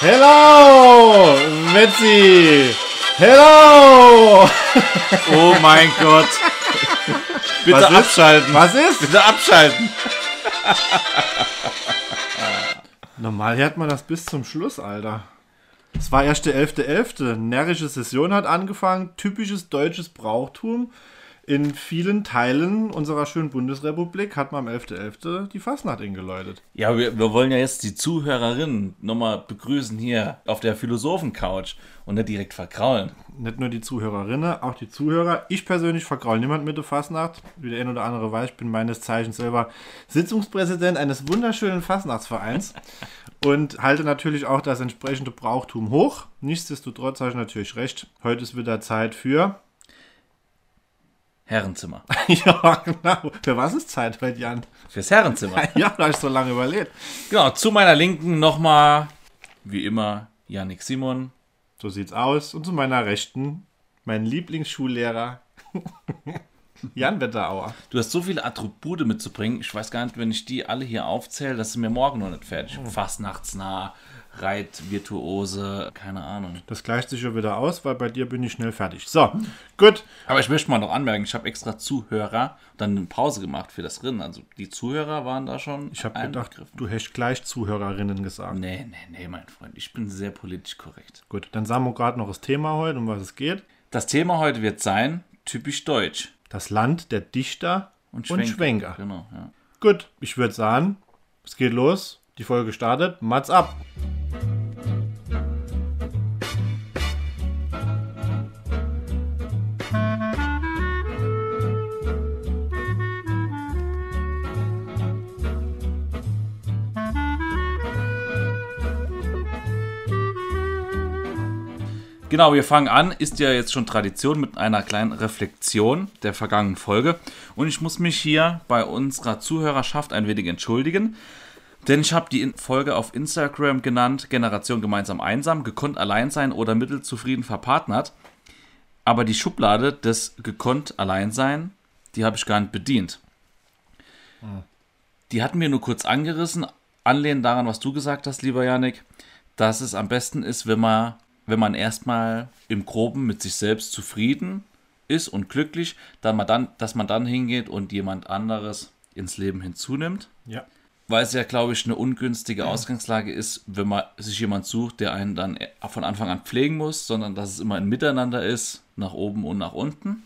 Hello, Metzi. Hello. Oh mein Gott. Bitte Was ist? abschalten. Was ist? Bitte abschalten. Normal hört man das bis zum Schluss, Alter. Es war erst der 11.11. Närrische Session hat angefangen. Typisches deutsches Brauchtum. In vielen Teilen unserer schönen Bundesrepublik hat man am 11.11. die Fastnacht eingeläutet. Ja, wir, wir wollen ja jetzt die Zuhörerinnen nochmal begrüßen hier auf der Philosophen-Couch und nicht direkt verkraulen. Nicht nur die Zuhörerinnen, auch die Zuhörer. Ich persönlich vergraule niemand mit der Fastnacht. Wie der ein oder andere weiß, ich bin meines Zeichens selber Sitzungspräsident eines wunderschönen Fastnachtsvereins und halte natürlich auch das entsprechende Brauchtum hoch. Nichtsdestotrotz habe ich natürlich recht. Heute ist wieder Zeit für. Herrenzimmer. ja, genau. Für was ist Zeit bei Jan? Fürs Herrenzimmer. Ja, da habe ich so lange überlegt. Genau, zu meiner Linken nochmal, wie immer, Yannick Simon. So sieht's aus. Und zu meiner Rechten mein Lieblingsschullehrer Jan Wetterauer. Du hast so viele Attribute mitzubringen. Ich weiß gar nicht, wenn ich die alle hier aufzähle, das sind wir morgen noch nicht fertig. Fastnachtsnah, Reitvirtuose, keine Ahnung. Das gleicht sich ja wieder aus, weil bei dir bin ich schnell fertig. So, gut. Aber ich möchte mal noch anmerken, ich habe extra Zuhörer dann eine Pause gemacht für das Rennen. Also die Zuhörer waren da schon. Ich habe gedacht, du hättest gleich Zuhörerinnen gesagt. Nee, nee, nee, mein Freund. Ich bin sehr politisch korrekt. Gut, dann sagen wir gerade noch das Thema heute, um was es geht. Das Thema heute wird sein, typisch deutsch. Das Land der Dichter und Schwenker. Genau, ja. Gut, ich würde sagen, es geht los. Die Folge startet. Mats ab. Genau, wir fangen an. Ist ja jetzt schon Tradition mit einer kleinen Reflexion der vergangenen Folge. Und ich muss mich hier bei unserer Zuhörerschaft ein wenig entschuldigen. Denn ich habe die Folge auf Instagram genannt, Generation gemeinsam einsam, gekonnt allein sein oder mittelzufrieden verpartnert. Aber die Schublade des gekonnt allein sein, die habe ich gar nicht bedient. Die hatten wir nur kurz angerissen, anlehnend daran, was du gesagt hast, lieber Janik, dass es am besten ist, wenn man, wenn man erstmal im Groben mit sich selbst zufrieden ist und glücklich, dann man dann, dass man dann hingeht und jemand anderes ins Leben hinzunimmt Ja. weil es ja, glaube ich, eine ungünstige Ausgangslage ist, wenn man sich jemand sucht, der einen dann von Anfang an pflegen muss, sondern dass es immer ein Miteinander ist, nach oben und nach unten.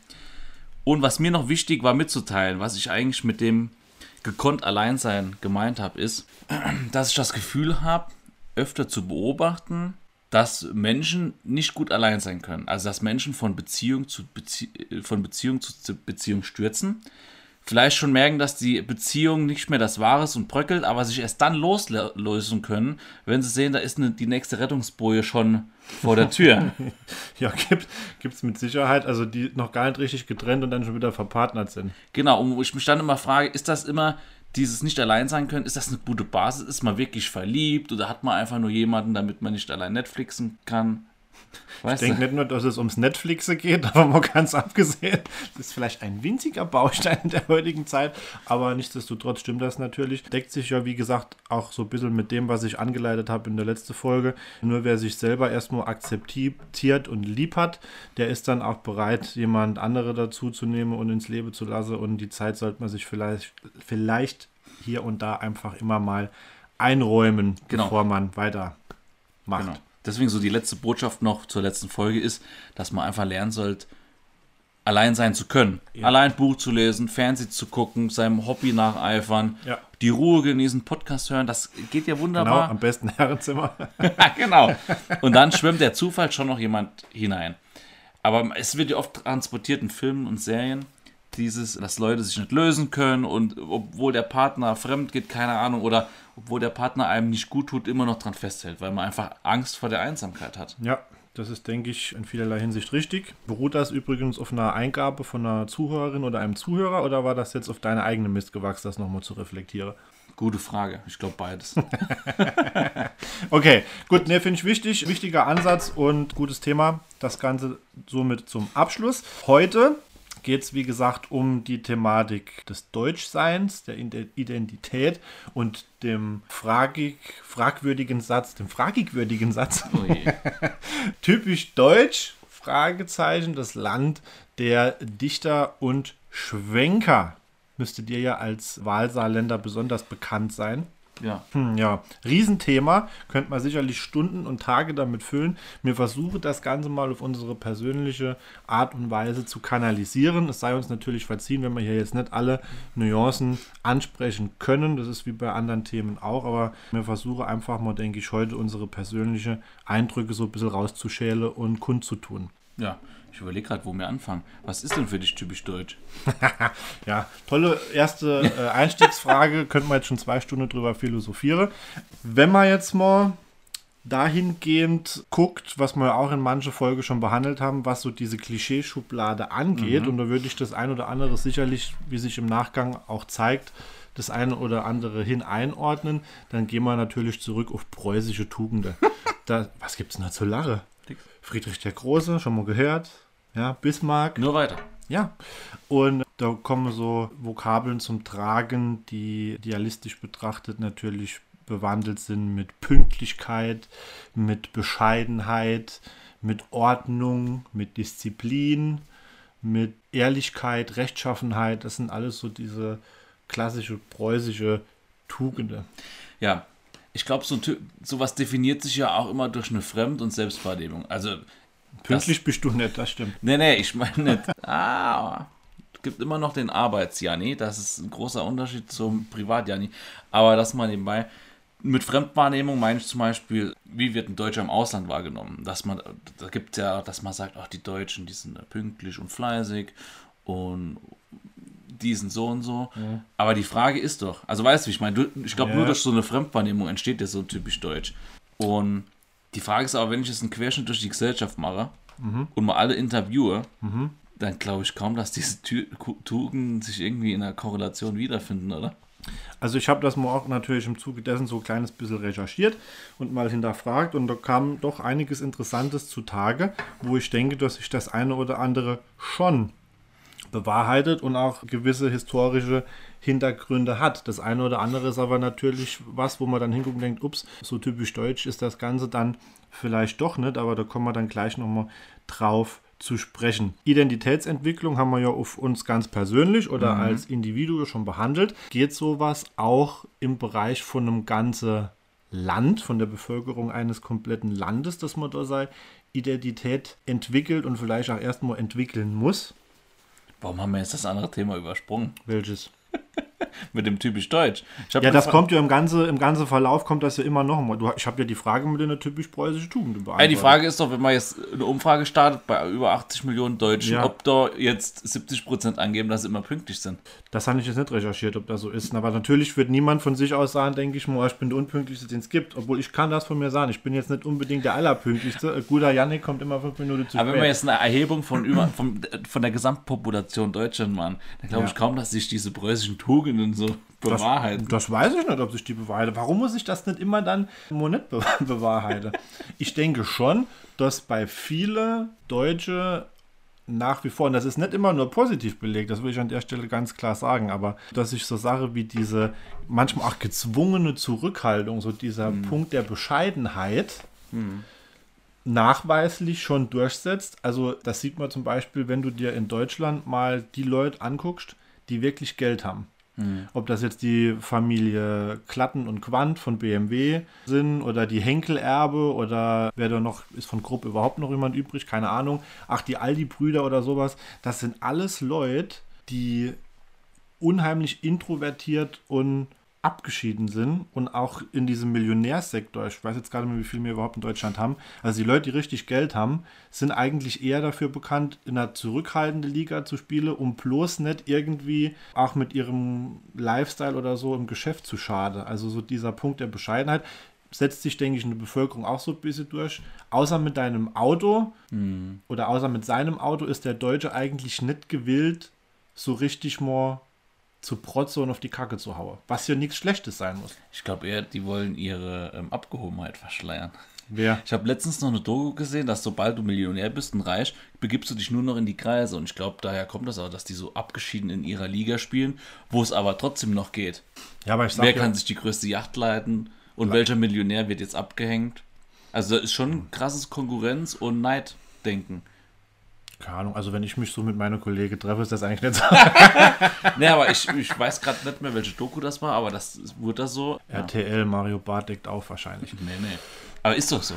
Und was mir noch wichtig war mitzuteilen, was ich eigentlich mit dem gekonnt Alleinsein gemeint habe, ist, dass ich das Gefühl habe, öfter zu beobachten, dass Menschen nicht gut allein sein können. Also dass Menschen von Beziehung zu Bezie von Beziehung zu Beziehung stürzen vielleicht schon merken, dass die Beziehung nicht mehr das Wahre ist und bröckelt, aber sich erst dann loslösen können, wenn sie sehen, da ist eine, die nächste Rettungsboje schon vor der Tür. Ja, gibt es mit Sicherheit, also die noch gar nicht richtig getrennt und dann schon wieder verpartnert sind. genau, und wo ich mich dann immer frage, ist das immer dieses nicht allein sein können, ist das eine gute Basis? Ist man wirklich verliebt oder hat man einfach nur jemanden, damit man nicht allein Netflixen kann? Weißt Ich denke nicht nur, dass es ums Netflixen geht, aber mal ganz abgesehen, das ist vielleicht ein winziger Baustein in der heutigen Zeit, aber nichtsdestotrotz stimmt das natürlich. Deckt sich ja, wie gesagt, auch so ein bisschen mit dem, was ich angeleitet habe in der letzten Folge. Nur wer sich selber erstmal akzeptiert und lieb hat, der ist dann auch bereit, jemand andere dazu zu nehmen und ins Leben zu lassen und die Zeit sollte man sich vielleicht, vielleicht hier und da einfach immer mal einräumen, Genau. bevor man weitermacht. Genau. Deswegen so die letzte Botschaft noch zur letzten Folge ist, dass man einfach lernen sollte, allein sein zu können. Allein Buch zu lesen, Fernsehen zu gucken, seinem Hobby nacheifern, Ja. die Ruhe genießen, Podcast hören, das geht ja Genau, wunderbar. am besten Herrenzimmer. genau. Und dann schwimmt der Zufall schon noch jemand hinein. Aber es wird ja oft transportiert in Filmen und Serien, dieses, dass Leute sich nicht lösen können und obwohl der Partner fremd geht, keine Ahnung, oder obwohl der Partner einem nicht gut tut, immer noch dran festhält, weil man einfach Angst vor der Einsamkeit hat. Ja, das ist, denke ich, in vielerlei Hinsicht richtig. Beruht das übrigens auf einer Eingabe von einer Zuhörerin oder einem Zuhörer oder war das jetzt auf deine eigene Mist gewachsen, das nochmal zu reflektieren? Gute Frage. Ich glaube beides. Okay, gut, ne, finde ich wichtig. Wichtiger Ansatz und gutes Thema. Das Ganze somit zum Abschluss. Heute geht es, wie gesagt, um die Thematik des Deutschseins, der Identität und dem fragig, fragwürdigen Satz, dem fragigwürdigen Satz. Oh Typisch deutsch, Fragezeichen, das Land der Dichter und Schwenker. Müsste dir ja als Wahlsaarländer besonders bekannt sein. Ja. Hm, ja, Riesenthema. Könnte man sicherlich Stunden und Tage damit füllen. Mir versuche das Ganze mal auf unsere persönliche Art und Weise zu kanalisieren. Es sei uns natürlich verziehen, wenn wir hier jetzt nicht alle Nuancen ansprechen können. Das ist wie bei anderen Themen auch. Aber mir versuche einfach mal, denke ich, heute unsere persönlichen Eindrücke so ein bisschen rauszuschälen und kundzutun. Ja, ich überlege gerade, wo wir anfangen. Was ist denn für dich typisch deutsch? ja, tolle erste äh, Einstiegsfrage. Könnten wir jetzt schon zwei Stunden drüber philosophieren. Wenn man jetzt mal dahingehend guckt, was wir auch in manche Folge schon behandelt haben, was so diese Klischeeschublade angeht, mhm. und da würde ich das ein oder andere sicherlich, wie sich im Nachgang auch zeigt, das eine oder andere hin einordnen, dann gehen wir natürlich zurück auf preußische Tugenden. da, was gibt es denn da zu lachen? Friedrich der Große, schon mal gehört. Ja, Bismarck. Nur weiter. Ja. Und da kommen so Vokabeln zum Tragen, die idealistisch betrachtet natürlich bewandelt sind mit Pünktlichkeit, mit Bescheidenheit, mit Ordnung, mit Disziplin, mit Ehrlichkeit, Rechtschaffenheit. Das sind alles so diese klassische preußische Tugende. Ja, ich glaube, so sowas definiert sich ja auch immer durch eine Fremd- und Selbstwahrnehmung. Also Pünktlich bist du nicht, das stimmt. Nee, nee, ich meine nicht. Ah, es gibt immer noch den Arbeits-Janni. Das ist ein großer Unterschied zum Privat-Janni. Aber das mal nebenbei. Mit Fremdwahrnehmung meine ich zum Beispiel, wie wird ein Deutscher im Ausland wahrgenommen? Dass man, da gibt es ja, dass man sagt, ach, die Deutschen, die sind pünktlich und fleißig und die sind so und so. Ja. Aber die Frage ist doch, also weißt du, ich meine, ich glaube, ja. nur durch so eine Fremdwahrnehmung entsteht ja so typisch deutsch. Und die Frage ist aber, wenn ich jetzt einen Querschnitt durch die Gesellschaft mache mhm. und mal alle interviewe, mhm. dann glaube ich kaum, dass diese Tugenden sich irgendwie in einer Korrelation wiederfinden, oder? Also ich habe das mal auch natürlich im Zuge dessen so ein kleines bisschen recherchiert und mal hinterfragt und da kam doch einiges Interessantes zutage, wo ich denke, dass sich das eine oder andere schon bewahrheitet und auch gewisse historische Hintergründe hat. Das eine oder andere ist aber natürlich was, wo man dann hinguckt und denkt, ups, so typisch deutsch ist das Ganze dann vielleicht doch nicht, aber da kommen wir dann gleich nochmal drauf zu sprechen. Identitätsentwicklung haben wir ja auf uns ganz persönlich oder mhm. als Individuum schon behandelt. Geht sowas auch im Bereich von einem ganzen Land, von der Bevölkerung eines kompletten Landes, dass man da seine Identität entwickelt und vielleicht auch erstmal entwickeln muss? Warum haben wir jetzt das andere Thema übersprungen? Welches? mit dem typisch Deutsch. ja, das kommt ja im ganzen im ganze Verlauf kommt das ja immer noch mal. Du, ich habe ja die Frage mit einer typisch preußischen Tugend beantwortet. Ja, die Frage ist doch, wenn man jetzt eine Umfrage startet bei über 80 Millionen Deutschen, ja. ob da jetzt 70 Prozent angeben, dass sie immer pünktlich sind. Das habe ich jetzt nicht recherchiert, ob das so ist. Aber natürlich wird niemand von sich aus sagen, denke ich mal, ich bin der unpünktlichste, den es gibt. Obwohl ich kann das von mir sagen. Ich bin jetzt nicht unbedingt der allerpünktlichste. Guter Janik kommt immer fünf Minuten zu spät. Aber wenn wir jetzt eine Erhebung von, über, von, von der Gesamtpopulation Deutschland machen, dann glaube ich kaum, dass sich diese preußischen Tugenden so bewahrheiten. Das, das, weiß ich nicht, ob sich die bewahrheiten. Warum muss ich das nicht immer dann nicht be bewahrheiten? ich denke schon, dass bei vielen Deutsche nach wie vor, und das ist nicht immer nur positiv belegt, das will ich an der Stelle ganz klar sagen, aber dass sich so Sache wie diese manchmal auch gezwungene Zurückhaltung, so dieser hm. Punkt der Bescheidenheit, hm. nachweislich schon durchsetzt. Also das sieht man zum Beispiel, wenn du dir in Deutschland mal die Leute anguckst, die wirklich Geld haben. Mhm. Ob das jetzt die Familie Klatten und Quant von BMW sind oder die Henkel-Erbe oder wer da noch ist von Gruppe überhaupt noch jemand übrig, keine Ahnung. Ach, die Aldi-Brüder oder sowas. Das sind alles Leute, die unheimlich introvertiert und abgeschieden sind und auch in diesem Millionärsektor, ich weiß jetzt gar nicht mehr, wie viel wir überhaupt in Deutschland haben, also die Leute, die richtig Geld haben, sind eigentlich eher dafür bekannt, in einer zurückhaltenden Liga zu spielen, um bloß nicht irgendwie auch mit ihrem Lifestyle oder so im Geschäft zu schaden. Also so dieser Punkt der Bescheidenheit setzt sich, denke ich, in der Bevölkerung auch so ein bisschen durch. Außer mit deinem Auto mhm. oder außer mit seinem Auto ist der Deutsche eigentlich nicht gewillt, so richtig mal zu protzen und auf die Kacke zu hauen. Was ja nichts Schlechtes sein muss. Ich glaube eher, die wollen ihre ähm, Abgehobenheit verschleiern. Wer? Ich habe letztens noch eine Doku gesehen, dass sobald du Millionär bist und reich, begibst du dich nur noch in die Kreise. Und ich glaube, daher kommt das auch, dass die so abgeschieden in ihrer Liga spielen, wo es aber trotzdem noch geht. Ja, aber ich sag Wer ja, kann sich die größte Yacht leiten und welcher Millionär wird jetzt abgehängt? Also da ist schon ein krasses Konkurrenz- und Neiddenken. Keine Ahnung, also wenn ich mich so mit meiner Kollege treffe, ist das eigentlich nicht so. Nee, aber ich, ich weiß gerade nicht mehr, welche Doku das war, aber das wurde das so. Ja. RTL, Mario Barth deckt auf wahrscheinlich. Nee, nee. Aber ist doch so.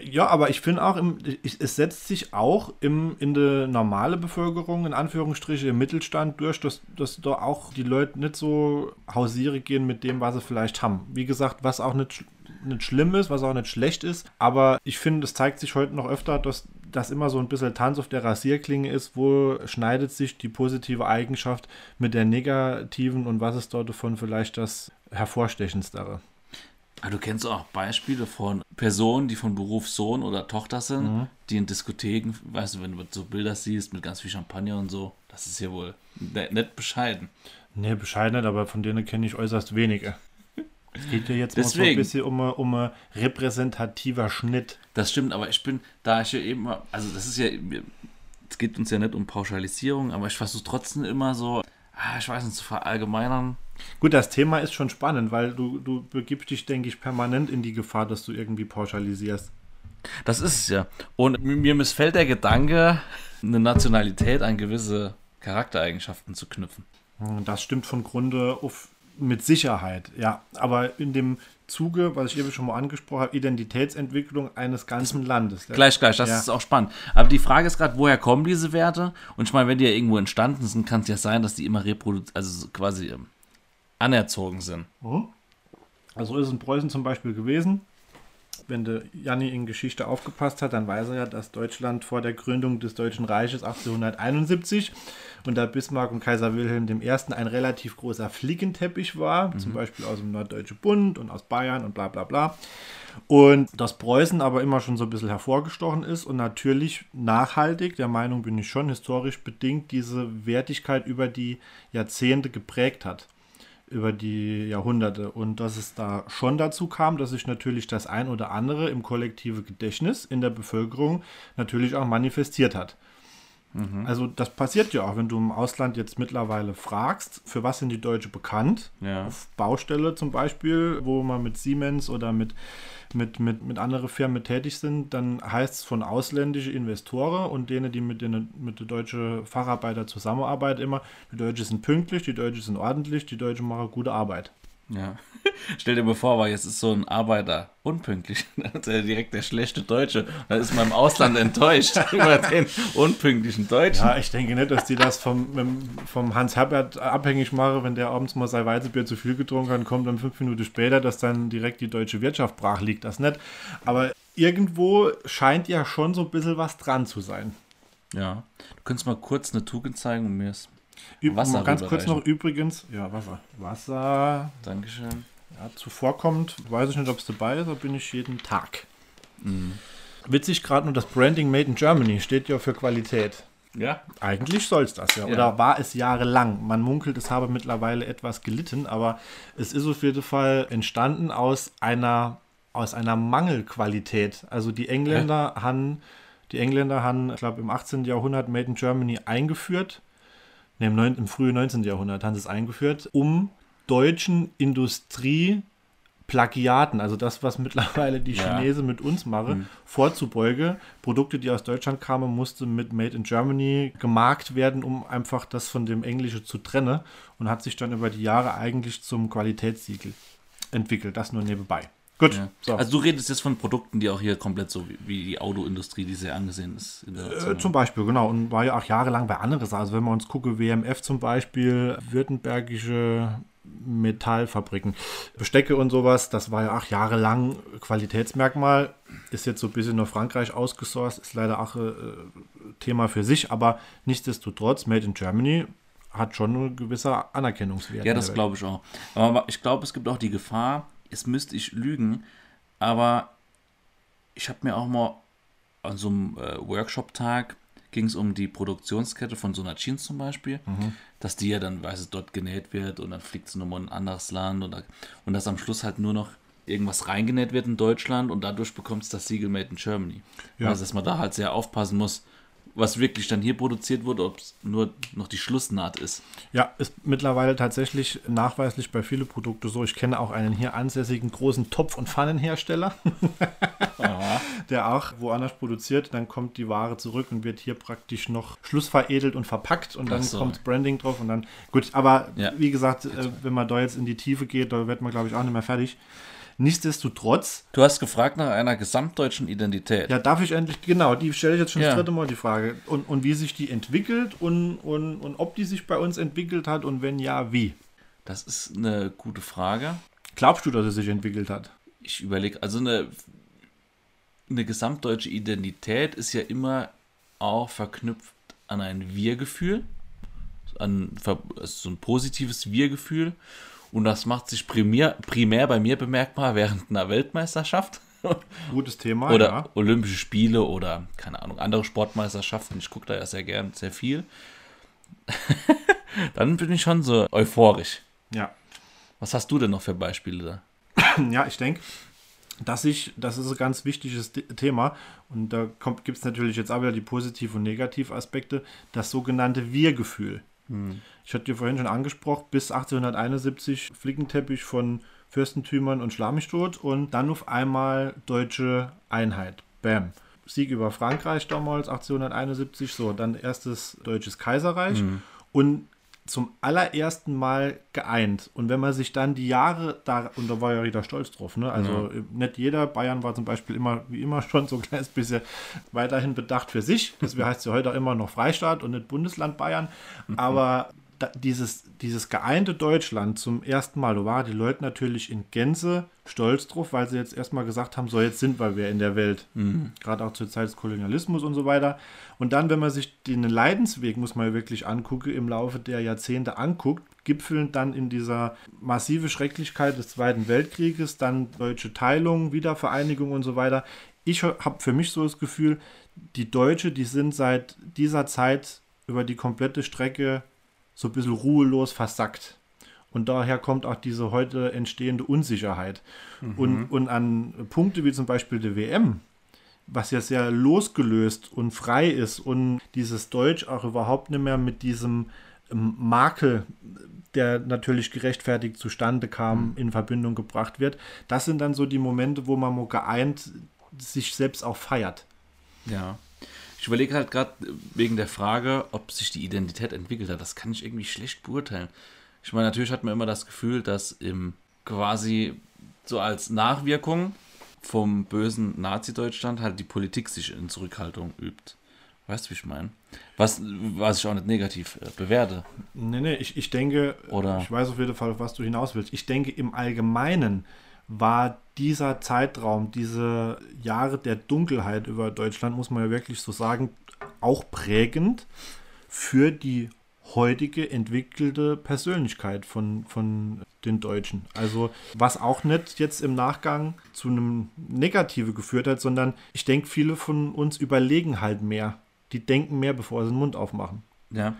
Ja, aber ich finde auch, im, ich, es setzt sich auch im, in die normale Bevölkerung, in Anführungsstriche, im Mittelstand durch, dass, dass da auch die Leute nicht so hausiere gehen mit dem, was sie vielleicht haben. Wie gesagt, was auch nicht, nicht schlimm ist, was auch nicht schlecht ist, aber ich finde, es zeigt sich heute noch öfter, dass das immer so ein bisschen Tanz auf der Rasierklinge ist, wo schneidet sich die positive Eigenschaft mit der negativen und was ist dort davon vielleicht das hervorstechendste. Aber Ah, du kennst auch Beispiele von Personen, die von Beruf Sohn oder Tochter sind, die in Diskotheken, weißt du, wenn du so Bilder siehst mit ganz viel Champagner und so, das ist ja wohl ne- nicht bescheiden. Nee, bescheiden nicht, aber von denen kenne ich äußerst wenige. Es geht ja jetzt mal so ein Deswegen. bisschen um, um ein repräsentativer Schnitt. Das stimmt, aber ich bin, da ich ja eben, mal- also das ist ja, es geht uns ja nicht um Pauschalisierung, aber ich versuche trotzdem immer so, ah, ich weiß nicht, zu verallgemeinern. Gut, das Thema ist schon spannend, weil du, du begibst dich, denke ich, permanent in die Gefahr, dass du irgendwie pauschalisierst. Das ist es ja. Und mir missfällt der Gedanke, eine Nationalität an gewisse Charaktereigenschaften zu knüpfen. Hm, Das stimmt von Grunde auf, mit Sicherheit, ja. Aber in dem Zuge, was ich eben schon mal angesprochen habe, Identitätsentwicklung eines ganzen Landes. Gleich, gleich, das Ja. ist auch spannend. Aber die Frage ist gerade, woher kommen diese Werte? Und ich meine, wenn die ja irgendwo entstanden sind, kann es ja sein, dass die immer reproduziert, also so quasi ähm, anerzogen sind. Also ist es in Preußen zum Beispiel gewesen. Wenn der Janni in Geschichte aufgepasst hat, dann weiß er ja, dass Deutschland vor der Gründung des Deutschen Reiches 1871 unter Bismarck und Kaiser Wilhelm I. ein relativ großer Flickenteppich war, zum Beispiel aus dem Norddeutschen Bund und aus Bayern und bla bla bla. Und dass Preußen aber immer schon so ein bisschen hervorgestochen ist und natürlich nachhaltig, der Meinung bin ich schon, historisch bedingt diese Wertigkeit über die Jahrzehnte geprägt hat über die Jahrhunderte und dass es da schon dazu kam, dass sich natürlich das ein oder andere im kollektive Gedächtnis in der Bevölkerung natürlich auch manifestiert hat. Also das passiert ja auch, wenn du im Ausland jetzt mittlerweile fragst, für was sind die Deutsche bekannt? Ja. Auf Baustelle zum Beispiel, wo man mit Siemens oder mit, mit, mit, mit anderen Firmen tätig sind, dann heißt es von ausländischen Investoren und denen, die mit den mit den deutschen Facharbeiter zusammenarbeiten, immer, die Deutschen sind pünktlich, die Deutschen sind ordentlich, die Deutschen machen gute Arbeit. Ja. Stell dir mal vor, weil jetzt ist so ein Arbeiter unpünktlich. Dann ist er direkt der schlechte Deutsche. Da ist man im Ausland enttäuscht über den unpünktlichen Deutschen. Ja, ich denke nicht, dass die das vom, vom Hans Herbert abhängig machen, wenn der abends mal sein Weizenbier zu viel getrunken hat, kommt dann fünf Minuten später, dass dann direkt die deutsche Wirtschaft brach liegt. Das nicht. Aber irgendwo scheint ja schon so ein bisschen was dran zu sein. Ja. Du könntest mal kurz eine Tugend zeigen und mir ist. Üb Wasser ganz kurz noch übrigens, ja, Wasser. Wasser Dankeschön. ja, zuvorkommt, weiß ich nicht, ob es dabei ist, aber bin ich jeden Tag. Mhm. Witzig gerade nur das Branding Made in Germany steht ja für Qualität. Ja. Eigentlich soll es das ja. Ja. Oder war es jahrelang? Man munkelt, es habe mittlerweile etwas gelitten, aber es ist auf jeden Fall entstanden aus einer, aus einer Mangelqualität. Also die Engländer haben, die Engländer haben, ich glaube, im 18. Jahrhundert Made in Germany eingeführt. Ne, im, 9, im frühen 19. Jahrhundert haben sie es eingeführt, um deutschen Industrieplagiaten, also das, was mittlerweile die Ja. Chinesen mit uns machen, vorzubeugen. Produkte, die aus Deutschland kamen, mussten mit Made in Germany gemarkt werden, um einfach das von dem Englischen zu trennen und hat sich dann über die Jahre eigentlich zum Qualitätssiegel entwickelt. Das nur nebenbei. Gut, ja. so. Also du redest jetzt von Produkten, die auch hier komplett so wie, die Autoindustrie, die sehr angesehen ist. In der Äh, zum Beispiel, genau. Und war ja auch jahrelang bei anderen Sachen. Also wenn wir uns gucken, WMF zum Beispiel, württembergische Metallfabriken, Bestecke und sowas, das war ja auch jahrelang Qualitätsmerkmal. Ist jetzt so ein bisschen nach Frankreich ausgesourced, ist leider auch äh, Thema für sich, aber nichtsdestotrotz, Made in Germany hat schon einen gewissen Anerkennungswert. Ja, das glaube ich auch. Aber ich glaube, es gibt auch die Gefahr, es müsste ich lügen, aber ich habe mir auch mal an so einem äh, Workshop-Tag ging es um die Produktionskette von so einer Jeans zum Beispiel, dass die ja dann, weiß es, dort genäht wird und dann fliegt sie nochmal in ein anderes Land und, und dass am Schluss halt nur noch irgendwas reingenäht wird in Deutschland und dadurch bekommt es das Siegel Made in Germany. Ja. Also dass man da halt sehr aufpassen muss, was wirklich dann hier produziert wurde, ob es nur noch die Schlussnaht ist. Ja, ist mittlerweile tatsächlich nachweislich bei vielen Produkten so. Ich kenne auch einen hier ansässigen großen Topf- und Pfannenhersteller, der auch woanders produziert. Dann kommt die Ware zurück und wird hier praktisch noch schlussveredelt und verpackt und dann so. kommt Branding drauf und dann, gut, aber Ja. wie gesagt, äh, wenn man da jetzt in die Tiefe geht, da wird man, glaube ich, auch nicht mehr fertig. Nichtsdestotrotz, Du hast gefragt nach einer gesamtdeutschen Identität. ja, darf ich endlich, genau, die stelle ich jetzt schon Ja. das dritte Mal die Frage. Und, und wie sich die entwickelt und, und, und ob die sich bei uns entwickelt hat und wenn ja, wie. Das ist eine gute Frage. Glaubst du, dass es sich entwickelt hat? Ich überlege, also eine, eine gesamtdeutsche Identität ist ja immer auch verknüpft an ein Wir-Gefühl, an also so ein positives Wir-Gefühl. Und das macht sich primär, primär bei mir bemerkbar während einer Weltmeisterschaft Gutes Thema, oder ja. Olympische Spiele oder, keine Ahnung, andere Sportmeisterschaften. Ich gucke da ja sehr gern, sehr viel. Dann bin ich schon so euphorisch. Ja, Was hast du denn noch für Beispiele da? ja ich denke, dass ich, das ist ein ganz wichtiges The- Thema und da gibt es natürlich jetzt auch wieder die Positiv- und Negativaspekte, das sogenannte Wir-Gefühl. Ich hatte dir vorhin schon angesprochen, bis 1871 Flickenteppich von Fürstentümern und Schlamichtot und dann auf einmal deutsche Einheit. Bam. Sieg über Frankreich damals, 1871, so, dann erstes deutsches Kaiserreich und zum allerersten Mal geeint. Und wenn man sich dann die Jahre da, und da war ja jeder stolz drauf, ne? Also nicht jeder, Bayern war zum Beispiel immer, wie immer schon so ein kleines bisschen weiterhin bedacht für sich. Deswegen heißt es ja heute auch immer noch Freistaat und nicht Bundesland Bayern. Aber dieses, dieses geeinte Deutschland zum ersten Mal, da waren die Leute natürlich in Gänze stolz drauf, weil sie jetzt erstmal gesagt haben, so jetzt sind wir wer in der Welt. Gerade auch zur Zeit des Kolonialismus und so weiter. Und dann, wenn man sich den Leidensweg, muss man wirklich angucken, im Laufe der Jahrzehnte anguckt, gipfeln dann in dieser massive Schrecklichkeit des Zweiten Weltkrieges, dann deutsche Teilung, Wiedervereinigung und so weiter. Ich habe für mich so das Gefühl, die Deutsche, die sind seit dieser Zeit über die komplette Strecke so ein bisschen ruhelos versackt. Und daher kommt auch diese heute entstehende Unsicherheit. Und, und an Punkte wie zum Beispiel der WM, was ja sehr losgelöst und frei ist und dieses Deutsch auch überhaupt nicht mehr mit diesem ähm, Makel, der natürlich gerechtfertigt zustande kam, in Verbindung gebracht wird. Das sind dann so die Momente, wo man geeint sich selbst auch feiert. Ja. Ich überlege halt gerade wegen der Frage, ob sich die Identität entwickelt hat. Das kann ich irgendwie schlecht beurteilen. Ich meine, natürlich hat man immer das Gefühl, dass im quasi so als Nachwirkung vom bösen Nazi-Deutschland halt die Politik sich in Zurückhaltung übt. Weißt du, wie ich meine? Was, was ich auch nicht negativ äh, bewerte. Nee, nee, ich, ich denke, Oder- ich weiß auf jeden Fall, auf was du hinaus willst. Ich denke, im Allgemeinen war dieser Zeitraum, diese Jahre der Dunkelheit über Deutschland, muss man ja wirklich so sagen, auch prägend für die heutige entwickelte Persönlichkeit von, von den Deutschen. Also was auch nicht jetzt im Nachgang zu einem Negative geführt hat, sondern ich denke, viele von uns überlegen halt mehr. Die denken mehr, bevor sie den Mund aufmachen. Ja.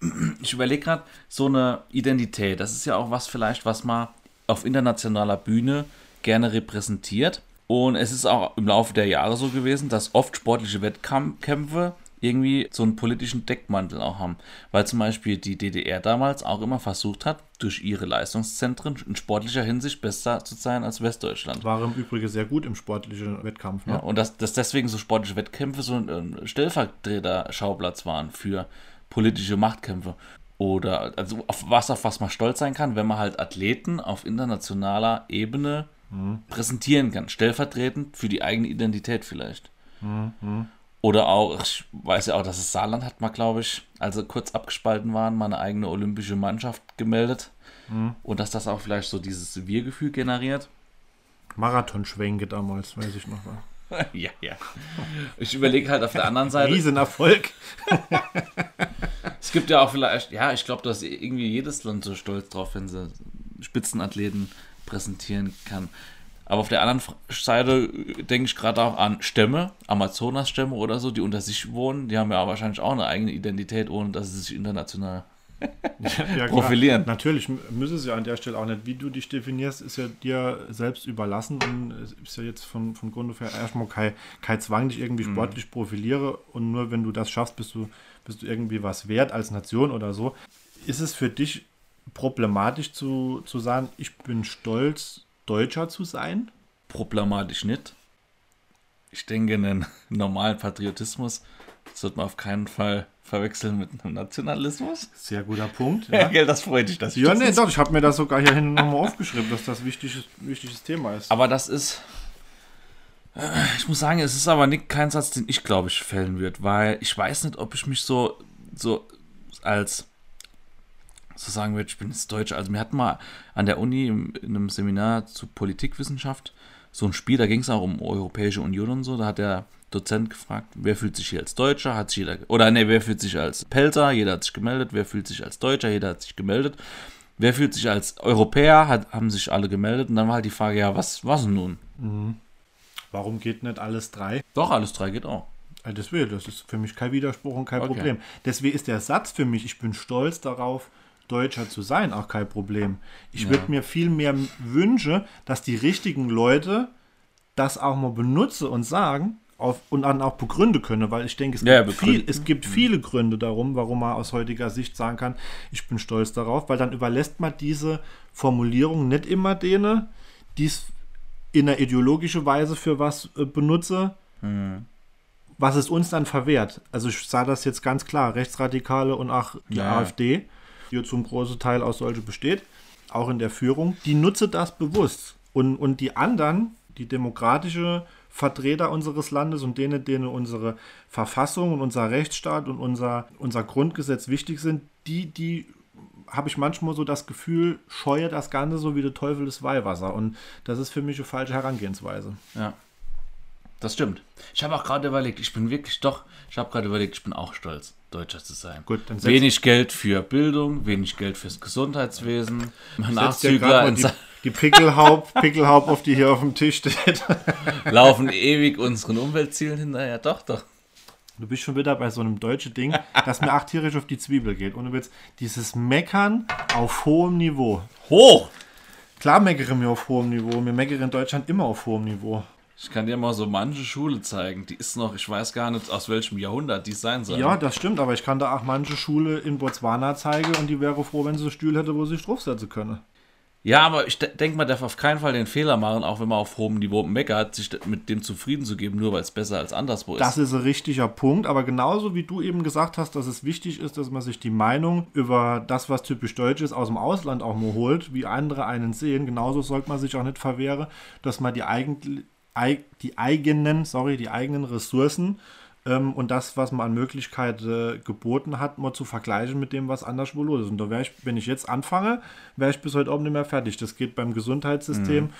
Ich überlege gerade, so eine Identität, das ist ja auch was vielleicht, was man auf internationaler Bühne gerne repräsentiert. Und es ist auch im Laufe der Jahre so gewesen, dass oft sportliche Wettkämpfe irgendwie so einen politischen Deckmantel auch haben. Weil zum Beispiel die DDR damals auch immer versucht hat, durch ihre Leistungszentren in sportlicher Hinsicht besser zu sein als Westdeutschland. War im Übrigen sehr gut im sportlichen Wettkampf. Ne? Ja, und dass, dass deswegen so sportliche Wettkämpfe so ein ähm, Stellvertreter-Schauplatz waren für politische Machtkämpfe. Oder also auf was, auf was man stolz sein kann, wenn man halt Athleten auf internationaler Ebene präsentieren kann. Stellvertretend für die eigene Identität vielleicht. Oder auch, ich weiß ja auch, dass es Saarland hat mal, glaube ich, als sie kurz abgespalten waren, mal eine eigene olympische Mannschaft gemeldet. Und dass das auch vielleicht so dieses Wir-Gefühl generiert. Marathonschwenke damals, weiß ich noch. Mal. ja, ja. Ich überlege halt auf der anderen Seite. Riesenerfolg. Es gibt ja auch vielleicht, ja, ich glaube, dass irgendwie jedes Land so stolz drauf, wenn sie Spitzenathleten präsentieren kann. Aber auf der anderen Seite äh, denke ich gerade auch an Stämme, Amazonas-Stämme oder so, die unter sich wohnen. Die haben ja wahrscheinlich auch eine eigene Identität, ohne dass sie sich international ja, profilieren. Natürlich müssen sie ja an der Stelle auch nicht. Wie du dich definierst, ist ja dir selbst überlassen und es ist ja jetzt von, von Grund auf erstmal kein, kein Zwang, dich irgendwie Mhm. sportlich profiliere und nur wenn du das schaffst, bist du, bist du irgendwie was wert als Nation oder so. Ist es für dich problematisch zu, zu sagen, ich bin stolz, Deutscher zu sein? Problematisch nicht. Ich denke, einen normalen Patriotismus sollte man auf keinen Fall verwechseln mit einem Nationalismus. Sehr guter Punkt. Ja, Ja, gell, das freut dich, dass ich ja das nee, doch, ich habe mir das sogar hier hinten nochmal aufgeschrieben, dass das wichtiges, wichtiges Thema ist. Aber das ist. äh, Ich muss sagen, es ist aber nicht kein Satz, den ich glaube ich fällen würde, weil ich weiß nicht, ob ich mich so, so als so sagen würde, ich bin jetzt Deutscher. Also, wir hatten mal an der Uni in einem Seminar zu Politikwissenschaft so ein Spiel, da ging es auch um Europäische Union und so. Da hat der Dozent gefragt, wer fühlt sich hier als Deutscher? Hat sich jeder, oder nee, wer fühlt sich als Pelzer? Jeder hat sich gemeldet. Wer fühlt sich als Deutscher? Jeder hat sich gemeldet. Wer fühlt sich als Europäer? Hat, haben sich alle gemeldet. Und dann war halt die Frage, ja, was, was nun? Warum geht nicht alles drei? Doch, alles drei geht auch. Also Deswegen, das ist für mich kein Widerspruch und kein Okay. Problem. Deswegen ist der Satz für mich, ich bin stolz darauf, Deutscher zu sein, auch kein Problem. Ich würde mir viel mehr wünschen, dass die richtigen Leute das auch mal benutzen und sagen auf, und dann auch begründen können, weil ich denke, es Ja, ja, gibt, viel, es gibt viele Gründe darum, warum man aus heutiger Sicht sagen kann, ich bin stolz darauf, weil dann überlässt man diese Formulierung nicht immer denen, die es in einer ideologischen Weise für was äh, benutze, was es uns dann verwehrt. Also ich sah das jetzt ganz klar, Rechtsradikale und auch die Ja. AfD, die zum großen Teil aus solche besteht, auch in der Führung, die nutze das bewusst. Und, und die anderen, die demokratische Vertreter unseres Landes und denen, denen unsere Verfassung und unser Rechtsstaat und unser, unser Grundgesetz wichtig sind, die, die habe ich manchmal so das Gefühl, scheue das Ganze so wie der Teufel das Weihwasser. Und das ist für mich eine falsche Herangehensweise. Ja. Das stimmt. Ich habe auch gerade überlegt, ich bin wirklich doch, ich habe gerade überlegt, ich bin auch stolz, Deutscher zu sein. Gut, dann wenig Geld für Bildung, wenig Geld fürs Gesundheitswesen, dir Nachzügler in die, die Pickelhaupt, Pickelhaupt, auf die hier auf dem Tisch steht. laufen ewig unseren Umweltzielen hinterher. Doch, doch. Du bist schon wieder bei so einem deutschen Ding, das mir auch tierisch auf die Zwiebel geht. Und du willst dieses Meckern auf hohem Niveau. Hoch! Klar meckere mir auf hohem Niveau. Wir meckern in Deutschland immer auf hohem Niveau. Ich kann dir mal so manche Schule zeigen. Die ist noch, ich weiß gar nicht, aus welchem Jahrhundert die sein soll. Ja, das stimmt, aber ich kann da auch manche Schule in Botswana zeigen und die wäre froh, wenn sie Stühle hätte, wo sie sich draufsetzen können. Ja, aber ich de- denke, man darf auf keinen Fall den Fehler machen, auch wenn man auf hohem Niveau meckert, sich mit dem zufrieden zu geben, nur weil es besser als anderswo ist. Das ist ein richtiger Punkt, aber genauso wie du eben gesagt hast, dass es wichtig ist, dass man sich die Meinung über das, was typisch deutsch ist, aus dem Ausland auch mal holt, wie andere einen sehen, genauso sollte man sich auch nicht verwehren, dass man die, eigen, ei, die eigenen, sorry, die eigenen Ressourcen ähm, und das, was man an Möglichkeiten äh, geboten hat, mal zu vergleichen mit dem, was anderswo los ist. Und da wäre ich, wenn ich jetzt anfange, wäre ich bis heute Abend nicht mehr fertig. Das geht beim Gesundheitssystem,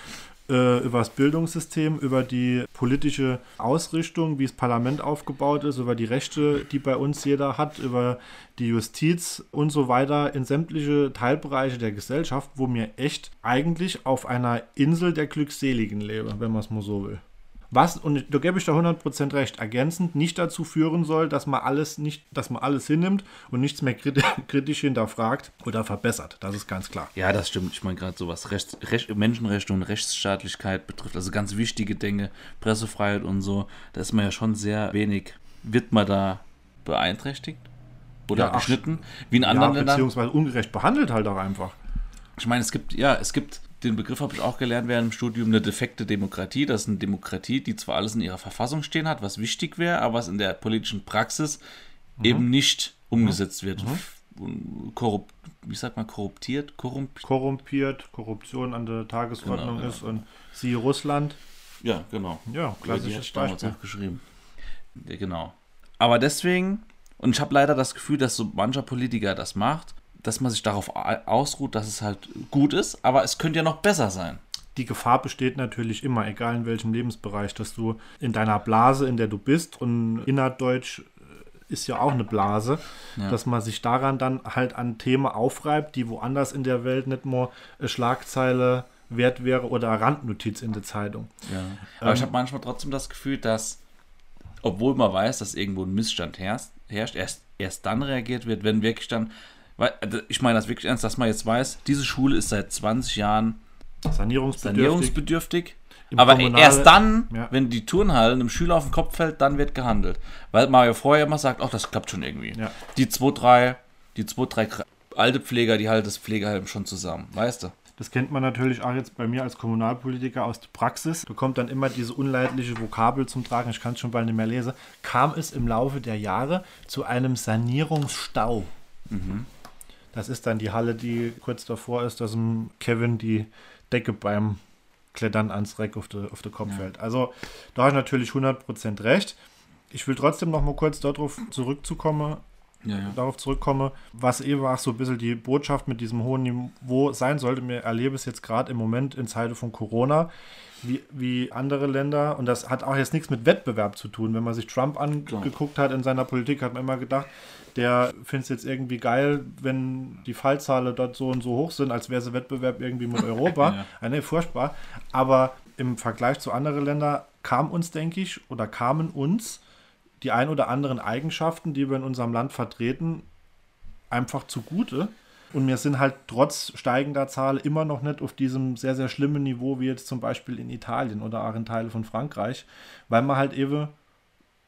äh, über das Bildungssystem, über die politische Ausrichtung, wie das Parlament aufgebaut ist, über die Rechte, die bei uns jeder hat, über die Justiz und so weiter in sämtliche Teilbereiche der Gesellschaft, wo mir echt eigentlich auf einer Insel der Glückseligen lebe, wenn man es mal so will. Was, und da gebe ich da 100% recht, ergänzend nicht dazu führen soll, dass man alles nicht, dass man alles hinnimmt und nichts mehr kritisch, hinterfragt oder verbessert. Das ist ganz klar. Ja, das stimmt. Ich meine gerade so was Recht, Recht, Menschenrechte und Rechtsstaatlichkeit betrifft, also ganz wichtige Dinge, Pressefreiheit und so, da ist man ja schon sehr wenig, wird man da beeinträchtigt oder Ja, geschnitten, wie in Ja, anderen Ländern. beziehungsweise ungerecht behandelt halt auch einfach. Ich meine, es gibt, ja, es gibt, den Begriff habe ich auch gelernt während dem Studium, eine defekte Demokratie. Das ist eine Demokratie, die zwar alles in ihrer Verfassung stehen hat, was wichtig wäre, aber was in der politischen Praxis eben nicht umgesetzt wird. Und Korrupt, wie sagt man, korruptiert? Korrump Korrumpiert, Korruption an der Tagesordnung Genau, ist und siehe Russland. ja, genau. Ja, die klassisches ich damals auch geschrieben. Ja, genau. Aber deswegen, und ich habe leider das Gefühl, dass so mancher Politiker das macht, dass man sich darauf ausruht, dass es halt gut ist, aber es könnte ja noch besser sein. Die Gefahr besteht natürlich immer, egal in welchem Lebensbereich, dass du in deiner Blase, in der du bist, und innerdeutsch äh, ist ja auch eine Blase, Ja. dass man sich daran dann halt an Themen aufreibt, die woanders in der Welt nicht nur eine Schlagzeile wert wäre oder Randnotiz in der Zeitung. Ja. Aber ich Ähm, habe manchmal trotzdem das Gefühl, dass, obwohl man weiß, dass irgendwo ein Missstand herrscht, herrscht erst, erst dann reagiert wird, wenn wirklich dann ich meine das wirklich ernst, dass man jetzt weiß, diese Schule ist seit 20 Jahren Sanierungsbedürftig. sanierungsbedürftig. Aber Kommunale- erst dann, Ja. wenn die Turnhalle einem Schüler auf den Kopf fällt, dann wird gehandelt. Weil Mario vorher immer sagt, ach, das klappt schon irgendwie. Ja. Die zwei, drei, die zwei, drei alte Pfleger, die halten das Pflegeheim schon zusammen, weißt du? Das kennt man natürlich auch jetzt bei mir als Kommunalpolitiker aus der Praxis. Da kommt dann immer diese unleidliche Vokabel zum Tragen, ich kann es schon bald nicht mehr lesen. Kam es im Laufe der Jahre zu einem Sanierungsstau. Das ist dann die Halle, die kurz davor ist, dass Kevin die Decke beim Klettern ans Reck auf den den Kopf fällt. Also da habe ich natürlich 100% recht. Ich will trotzdem noch mal kurz darauf zurückzukommen, Ja, ja. darauf zurückkomme, was eben auch so ein bisschen die Botschaft mit diesem hohen Niveau sein sollte. Mir erlebe es jetzt gerade im Moment in Zeiten von Corona, wie, wie andere Länder, und das hat auch jetzt nichts mit Wettbewerb zu tun. Wenn man sich Trump angeguckt hat in seiner Politik, hat man immer gedacht, der findet es jetzt irgendwie geil, wenn die Fallzahlen dort so und so hoch sind, als wäre es Wettbewerb irgendwie mit Europa. Ja. Ah, nee, furchtbar. Aber im Vergleich zu anderen Ländern kam uns, denke ich, oder kamen uns die ein oder anderen Eigenschaften, die wir in unserem Land vertreten, einfach zugute. Und wir sind halt trotz steigender Zahl immer noch nicht auf diesem sehr, sehr schlimmen Niveau wie jetzt zum Beispiel in Italien oder auch in Teilen von Frankreich, weil wir halt eben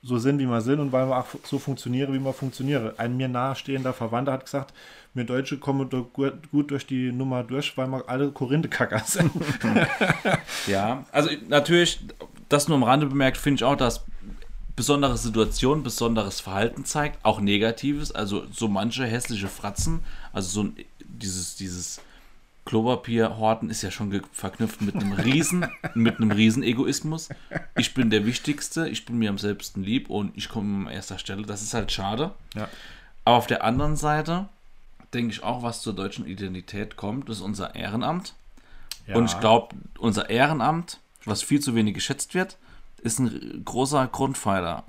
so sind, wie wir sind und weil wir auch so funktionieren, wie wir funktionieren. Ein mir nahestehender Verwandter hat gesagt, wir Deutsche kommen do- gut gut durch die Nummer durch, weil wir alle Korinthekacker sind. Ja, also natürlich, das nur am Rande bemerkt, finde ich auch, dass besondere Situationen, besonderes Verhalten zeigt, auch Negatives, also so manche hässliche Fratzen, also so ein, dieses, dieses Klopapierhorten ist ja schon verknüpft mit einem riesen, mit einem riesen Egoismus. Ich bin der Wichtigste, ich bin mir am selbsten lieb und ich komme an erster Stelle. Das ist halt schade. Ja. Aber auf der anderen Seite denke ich auch, was zur deutschen Identität kommt, ist unser Ehrenamt. Und ich glaube, unser Ehrenamt, was viel zu wenig geschätzt wird, ist ein großer Grundpfeiler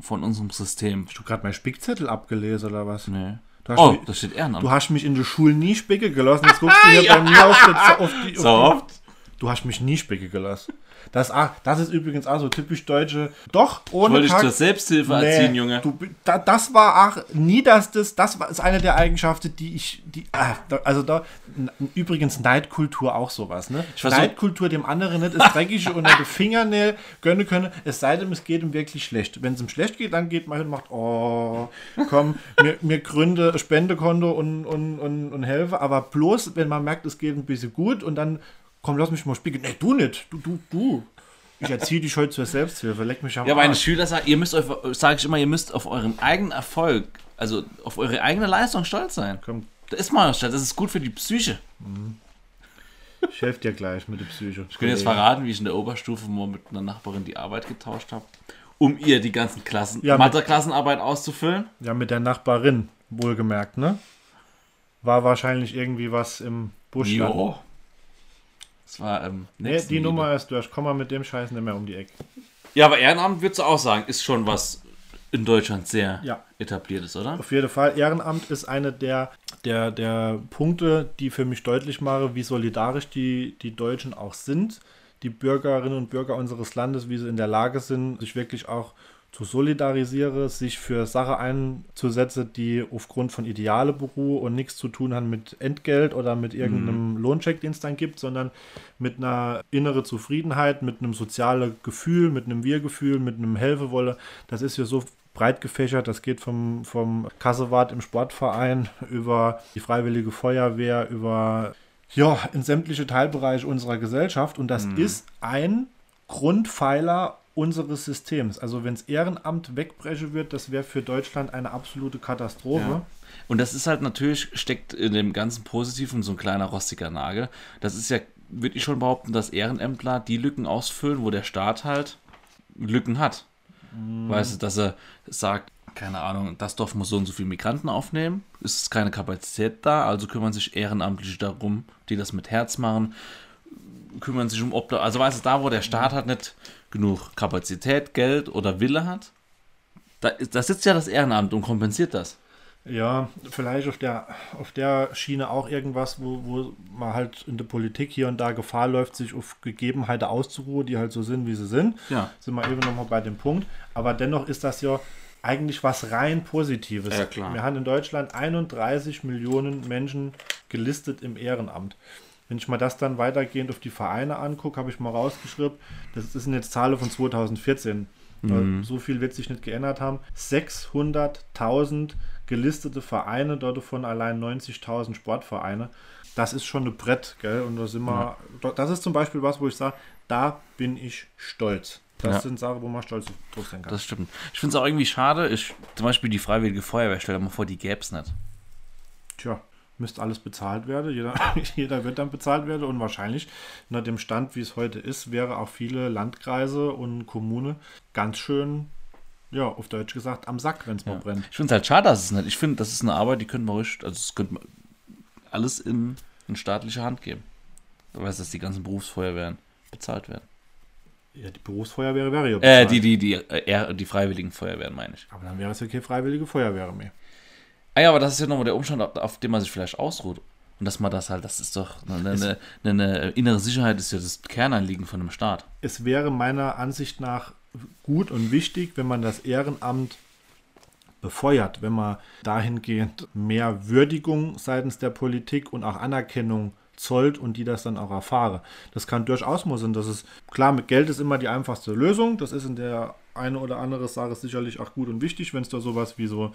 von unserem System. Hast du gerade meinen Spickzettel abgelesen oder was? Nee. Oh, mich, da steht Ehrenamt. du hast mich in der Schule nie spicke gelassen. Jetzt guckst du hier bei mir auf die, auf die, auf so oft. Du hast mich nie spicke gelassen. Das, ah, das ist übrigens auch so typisch deutsche. Doch, ohne Wollte ich zur Selbsthilfe erziehen, Junge. Du, da, das war auch nie das, das, das war, ist eine der Eigenschaften, die ich, die, ah, da, also da, übrigens Neidkultur auch sowas, ne? Neidkultur dem anderen nicht ist dreckig unter die Fingernägel gönnen können, es sei denn, es geht ihm wirklich schlecht. Wenn es ihm schlecht geht, dann geht man hin und macht, oh, komm, mir, mir gründe Spendekonto und, und, und, und helfe, aber bloß, wenn man merkt, es geht ein bisschen gut und dann, komm, lass mich mal spielen. Nee, du nicht, du, du, du. Ich erziehe dich heute zur Selbsthilfe, leck mich am Ja, meine Arsch. Schüler sagen, ihr müsst euch, sage ich immer, ihr müsst auf euren eigenen Erfolg, also auf eure eigene Leistung stolz sein. Komm, Da ist man stolz, das ist gut für die Psyche. Ich helfe dir gleich mit der Psyche. Ich kann jetzt verraten, wie ich in der Oberstufe mal mit einer Nachbarin die Arbeit getauscht habe, um ihr die ganzen Klassen, Ja, Mathe-Klassenarbeit auszufüllen. Ja, mit der Nachbarin, wohlgemerkt, ne? War wahrscheinlich irgendwie was im Busch. Jo. Das war ähm, Nee, die Nummer ist durch. Komm mal mit dem Scheiß nicht mehr um die Ecke. Ja, aber Ehrenamt würdest du auch sagen, ist schon was in Deutschland sehr Ja. etabliert ist, oder? Auf jeden Fall. Ehrenamt ist eine der, der, der Punkte, die für mich deutlich machen, wie solidarisch die, die Deutschen auch sind. Die Bürgerinnen und Bürger unseres Landes, wie sie in der Lage sind, sich wirklich auch zu solidarisieren, sich für Sachen einzusetzen, die aufgrund von Ideale beruhen und nichts zu tun haben mit Entgelt oder mit irgendeinem Lohncheck, den es dann gibt, sondern mit einer inneren Zufriedenheit, mit einem sozialen Gefühl, mit einem Wir-Gefühl, mit einem Helfewolle. Das ist hier so breit gefächert. Das geht vom, vom Kassewart im Sportverein über die Freiwillige Feuerwehr, über ja, in sämtliche Teilbereiche unserer Gesellschaft. Und das ist ein Grundpfeiler unseres Systems. Also wenn es Ehrenamt wegbrechen wird, das wäre für Deutschland eine absolute Katastrophe. Ja. Und das ist halt natürlich, steckt in dem ganzen Positiven so ein kleiner rostiger Nagel. Das ist ja, würde ich schon behaupten, dass Ehrenämtler die Lücken ausfüllen, wo der Staat halt Lücken hat. Weißt du, dass er sagt, keine Ahnung, das Dorf muss so und so viele Migranten aufnehmen, es ist keine Kapazität da, also kümmern sich Ehrenamtliche darum, die das mit Herz machen, kümmern sich um Obdach. Also weißt du, da wo der Staat halt nicht genug Kapazität, Geld oder Wille hat, da, da sitzt ja das Ehrenamt und kompensiert das. Ja, vielleicht auf der, auf der Schiene auch irgendwas, wo, wo man halt in der Politik hier und da Gefahr läuft, sich auf Gegebenheiten auszuruhen, die halt so sind, wie sie sind. Ja. Sind wir eben nochmal bei dem Punkt. Aber dennoch ist das ja eigentlich was rein Positives. Ja, klar. Wir haben in Deutschland 31 Millionen Menschen gelistet im Ehrenamt. Wenn ich mal das dann weitergehend auf die Vereine angucke, habe ich mal rausgeschrieben, das sind jetzt Zahlen von 2014. Mhm. So viel wird sich nicht geändert haben. 600.000 gelistete Vereine, dort von allein 90.000 Sportvereine. Das ist schon ein Brett, gell? Und da sind wir, das ist zum Beispiel was, wo ich sage, da bin ich stolz. Das Ja. sind Sachen, wo man stolz drauf sein kann. Das stimmt. Ich finde es auch irgendwie schade. Ich, zum Beispiel die Freiwillige Feuerwehr, stell dir mal vor, die gäbe es nicht. Tja, müsste alles bezahlt werden. Jeder, jeder wird dann bezahlt werden und wahrscheinlich nach dem Stand, wie es heute ist, wäre auch viele Landkreise und Kommune ganz schön, ja, auf Deutsch gesagt, am Sack, wenn es mal Ja. brennt. Ich finde es halt schade, dass es nicht. Ich finde, das ist eine Arbeit, die könnte man ruhig, also es könnte man alles in, in staatliche Hand geben. Du weißt, dass die ganzen Berufsfeuerwehren bezahlt werden. Ja, die Berufsfeuerwehr wäre ja Äh, bezahlt. die, die, die, äh, die freiwilligen Feuerwehren, meine ich. Aber dann wäre es ja keine freiwillige Feuerwehr mehr. Ah ja, aber das ist ja nochmal der Umstand, auf, den man sich vielleicht ausruht. Und dass man das halt, das ist doch eine, eine, eine, innere Sicherheit, ist ja das Kernanliegen von einem Staat. Es wäre meiner Ansicht nach gut und wichtig, wenn man das Ehrenamt befeuert, wenn man dahingehend mehr Würdigung seitens der Politik und auch Anerkennung zollt und die das dann auch erfahren. Das kann durchaus mal sein. Das ist klar, mit Geld ist immer die einfachste Lösung. Das ist in der eine oder andere Sache sicherlich auch gut und wichtig, wenn es da sowas wie so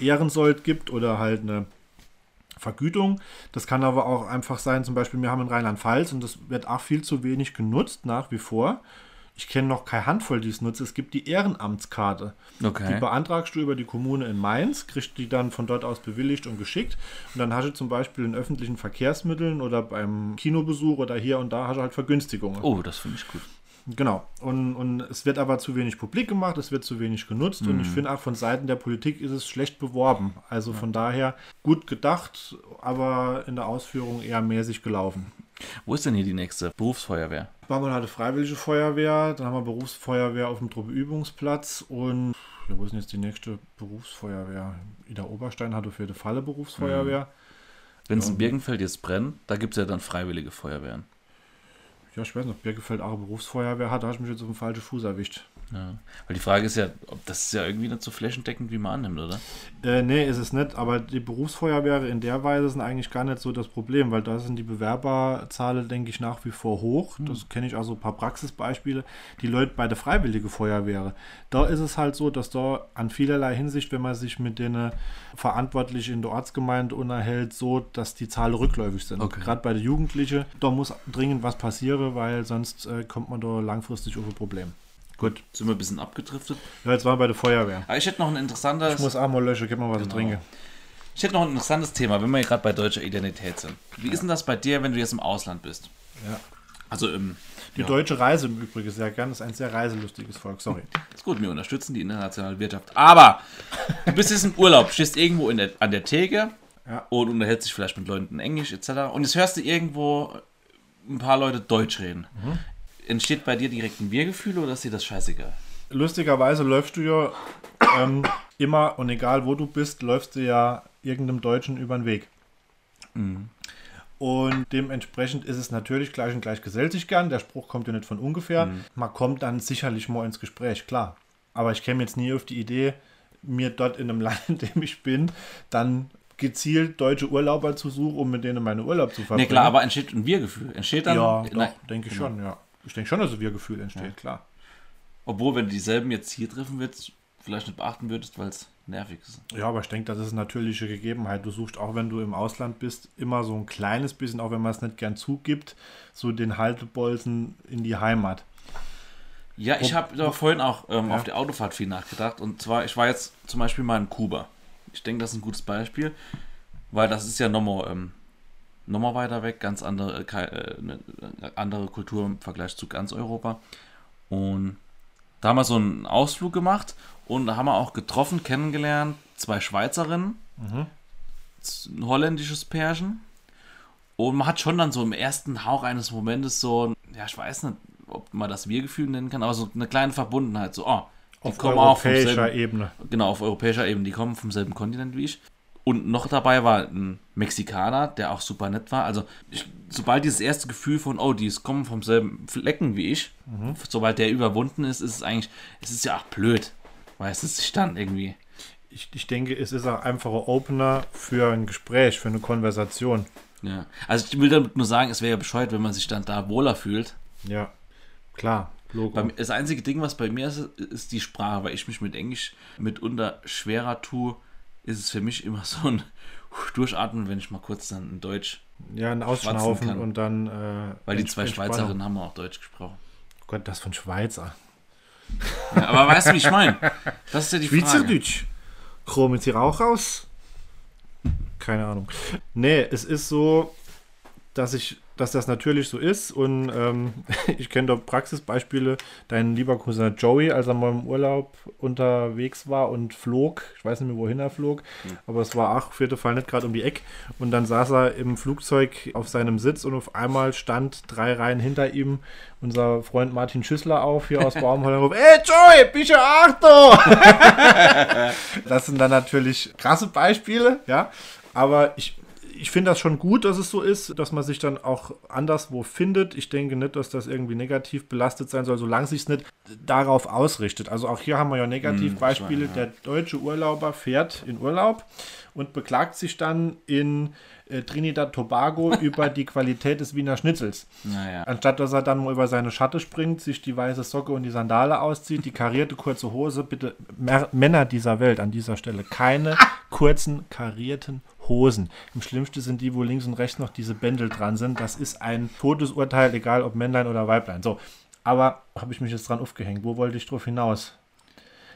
Ehrensold gibt oder halt eine Vergütung. Das kann aber auch einfach sein, zum Beispiel, wir haben in Rheinland-Pfalz und das wird auch viel zu wenig genutzt nach wie vor. Ich kenne noch keine Handvoll, die es nutzt. Es gibt die Ehrenamtskarte. Die Okay. beantragst du über die Kommune in Mainz, kriegst die dann von dort aus bewilligt und geschickt. Und dann hast du zum Beispiel in öffentlichen Verkehrsmitteln oder beim Kinobesuch oder hier und da hast du halt Vergünstigungen. Oh, das finde ich gut. Genau. Und, und es wird aber zu wenig publik gemacht, es wird zu wenig genutzt und ich finde auch von Seiten der Politik ist es schlecht beworben. Also von daher gut gedacht, aber in der Ausführung eher mäßig gelaufen. Wo ist denn hier die nächste Berufsfeuerwehr? Barmann hatte Freiwillige Feuerwehr, dann haben wir Berufsfeuerwehr auf dem Truppeübungsplatz und ja, wo ist denn jetzt die nächste Berufsfeuerwehr? Ida Oberstein hatte für die Falle Berufsfeuerwehr. Wenn es in Birkenfeld jetzt brennt, da gibt es ja dann freiwillige Feuerwehren. Ja, ich weiß ob Birkefeld auch Berufsfeuerwehr hat, da habe ich mich jetzt auf den falschen Fuß erwischt. Ja. Weil die Frage ist ja, ob das ist ja irgendwie nicht so flächendeckend, wie man annimmt, oder? Äh, nee, ist es nicht, aber die Berufsfeuerwehre in der Weise sind eigentlich gar nicht so das Problem, weil da sind die Bewerberzahlen, denke ich, nach wie vor hoch. Das kenne ich also ein paar Praxisbeispiele. Die Leute bei der Freiwillige Feuerwehre, da ist es halt so, dass da an vielerlei Hinsicht, wenn man sich mit denen verantwortlich in der Ortsgemeinde unterhält, so, dass die Zahlen rückläufig sind. Okay. Gerade bei den Jugendlichen, da muss dringend was passieren, weil sonst äh, kommt man da langfristig auf ein Problem. Gut. Sind wir ein bisschen abgedriftet. Ja, jetzt waren wir bei der Feuerwehr. Aber ich hätte noch ein interessantes, Ich muss auch mal löschen, gib mal was Genau. trinken. ich hätte noch ein interessantes Thema, wenn wir hier gerade bei deutscher Identität sind. Wie ist denn das bei dir, wenn du jetzt im Ausland bist? Ja. Also im, Die ja, deutsche Reise im Übrigen sehr gern. Das ist ein sehr reiselustiges Volk. Sorry. ist gut, wir unterstützen die internationale Wirtschaft. Aber du bist jetzt im Urlaub, stehst irgendwo in der, an der Theke Ja. und unterhältst dich vielleicht mit Leuten in Englisch etc. Und jetzt hörst du irgendwo ein paar Leute Deutsch reden. Mhm. Entsteht bei dir direkt ein Wir-Gefühl oder ist dir das scheißegal? Lustigerweise läufst du ja ähm, immer und egal wo du bist, läufst du ja irgendeinem Deutschen über den Weg. Und dementsprechend ist es natürlich gleich und gleich gesellt sich gern. Der Spruch kommt ja nicht von ungefähr. Man kommt dann sicherlich mal ins Gespräch, klar. Aber ich käme jetzt nie auf die Idee, mir dort in einem Land, in dem ich bin, dann gezielt deutsche Urlauber zu suchen, um mit denen meinen Urlaub zu verbringen. Nee, klar, aber entsteht ein Wir-Gefühl. Entsteht dann. ja, denke ich schon, ja. Ich denke schon, dass ein Wir-Gefühl entsteht, klar. Obwohl, wenn du dieselben jetzt hier treffen würdest, vielleicht nicht beachten würdest, weil es nervig ist. Ja, aber ich denke, das ist eine natürliche Gegebenheit. Du suchst auch, wenn du im Ausland bist, immer so ein kleines bisschen, auch wenn man es nicht gern zugibt, so den Haltebolzen in die Heimat. Ja, ich habe vorhin auch ähm, Ja. auf die Autofahrt viel nachgedacht. Und zwar, ich war jetzt zum Beispiel mal in Kuba. Ich denke, das ist ein gutes Beispiel, weil das ist ja nochmal, ähm, nochmal weiter weg, ganz andere, äh, äh, eine andere Kultur im Vergleich zu ganz Europa. Und da haben wir so einen Ausflug gemacht und da haben wir auch getroffen, kennengelernt, zwei Schweizerinnen, z- ein holländisches Pärchen. Und man hat schon dann so im ersten Hauch eines Momentes so, ja, ich weiß nicht, ob man das Wir-Gefühl nennen kann, aber so eine kleine Verbundenheit. So, oh, die Auf kommen auch vom europäischer selben, Ebene. genau, auf europäischer Ebene, die kommen vom selben Kontinent wie ich. Und noch dabei war ein Mexikaner, der auch super nett war. Also, ich, sobald dieses erste Gefühl von, oh, die kommen vom selben Flecken wie ich, Mhm. sobald der überwunden ist, ist es eigentlich, es ist ja auch blöd. weiß es sich dann irgendwie. Ich, ich denke, es ist auch einfacher Opener für ein Gespräch, für eine Konversation. Ja. Also ich will damit nur sagen, es wäre ja bescheuert, wenn man sich dann da wohler fühlt. Ja, klar. Logo. Das einzige Ding, was bei mir ist, ist die Sprache, weil ich mich mit Englisch mitunter schwerer tue, ist es für mich immer so ein Durchatmen, wenn ich mal kurz dann in Deutsch. Ja, ein Ausschnaufen kann. und dann. Äh, Weil die zwei. Schweizerinnen haben auch Deutsch gesprochen. Gott, das von Schweizer. Ja, aber weißt du, wie ich meine? Das ist ja die Frage. Schweizerdeutsch. Kommen Sie auch raus? Keine Ahnung. Nee, es ist so, dass ich, dass das natürlich so ist und ähm, ich kenne da Praxisbeispiele. Dein lieber Cousin Joey, als er mal im Urlaub unterwegs war und flog, ich weiß nicht mehr, wohin er flog, aber es war auch auf jeden Fall nicht gerade um die Ecke und dann saß er im Flugzeug auf seinem Sitz und auf einmal stand drei Reihen hinter ihm unser Freund Martin Schüssler auf hier aus ruft, Ey Joey, bitte Achtung! Das sind dann natürlich krasse Beispiele, ja. Aber ich, ich finde das schon gut, dass es so ist, dass man sich dann auch anderswo findet. Ich denke nicht, dass das irgendwie negativ belastet sein soll, solange sich es nicht darauf ausrichtet. Also auch hier haben wir ja Negativbeispiele. Der deutsche Urlauber fährt in Urlaub und beklagt sich dann in äh, Trinidad Tobago über die Qualität des Wiener Schnitzels. Naja. Anstatt dass er dann mal über seine Schatte springt, sich die weiße Socke und die Sandale auszieht, die karierte kurze Hose, bitte Männer dieser Welt an dieser Stelle, keine kurzen karierten Hosen. Im schlimmsten sind die, wo links und rechts noch diese Bändel dran sind. Das ist ein Todesurteil, egal ob Männlein oder Weiblein. So, aber habe ich mich jetzt dran aufgehängt. Wo wollte ich drauf hinaus?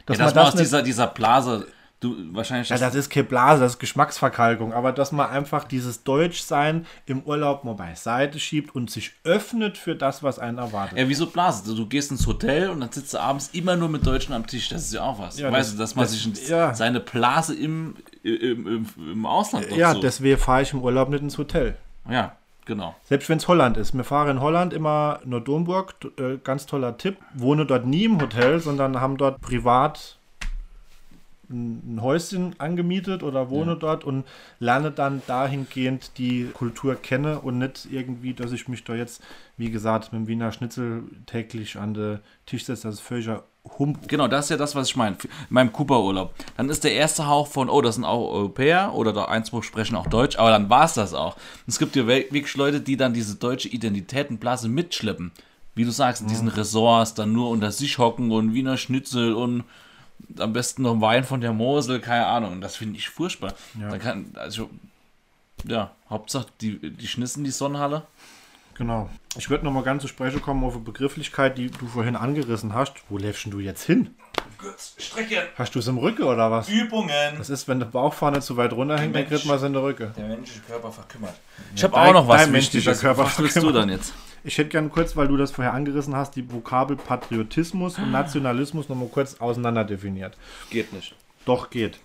Ja, man dass man aus dieser, dieser Blase, du wahrscheinlich. ja, das ist keine Blase, das ist Geschmacksverkalkung. Aber dass man einfach dieses Deutschsein im Urlaub mal beiseite schiebt und sich öffnet für das, was einen erwartet. Ja, wieso Blase? Du gehst ins Hotel und dann sitzt du abends immer nur mit Deutschen am Tisch. Das ist ja auch was. Ja, weißt das- du, dass man das- sich ja. seine Blase im, im, im, im Ausland ja, so. deswegen fahre ich im Urlaub nicht ins Hotel. ja, genau. Selbst wenn es Holland ist. Wir fahren in Holland immer nur Domburg. Äh, ganz toller Tipp. Wohne dort nie im Hotel, sondern haben dort privat ein Häuschen angemietet oder wohne dort und lerne dann dahingehend die Kultur kenne und nicht irgendwie, dass ich mich da jetzt, wie gesagt, mit dem Wiener Schnitzel täglich an den Tisch setze. Das ist völliger Humbug. Genau, das ist ja das, was ich meine. In meinem Kuba-Urlaub. Dann ist der erste Hauch von, oh, das sind auch Europäer oder da Einspruch sprechen auch Deutsch, aber dann war es das auch. Und es gibt ja wirklich Leute, die dann diese deutsche Identitätenblase mitschleppen. Wie du sagst, in diesen Ressorts dann nur unter sich hocken und Wiener Schnitzel und am besten noch Wein von der Mosel, keine Ahnung. Und das finde ich furchtbar. Ja. Da kann, also, ja, Hauptsache die, die Schnissen, die Sonnenhalle. Genau. Ich würde nochmal ganz zu sprechen kommen auf eine Begrifflichkeit, die du vorhin angerissen hast. Wo läufst denn du jetzt hin? Strecken, Hast du es im Rücken oder was? Übungen. Das ist, wenn der Bauch vorne zu weit runterhängt, dann Mensch. kriegt man es in der Rücke. Der menschliche Körper verkümmert. Ich habe auch noch was dein menschlicher. Körper Was willst du dann jetzt? Ich hätte gern kurz, weil du das vorher angerissen hast, die Vokabel Patriotismus und Nationalismus nochmal kurz auseinander definiert. Geht nicht. Doch geht.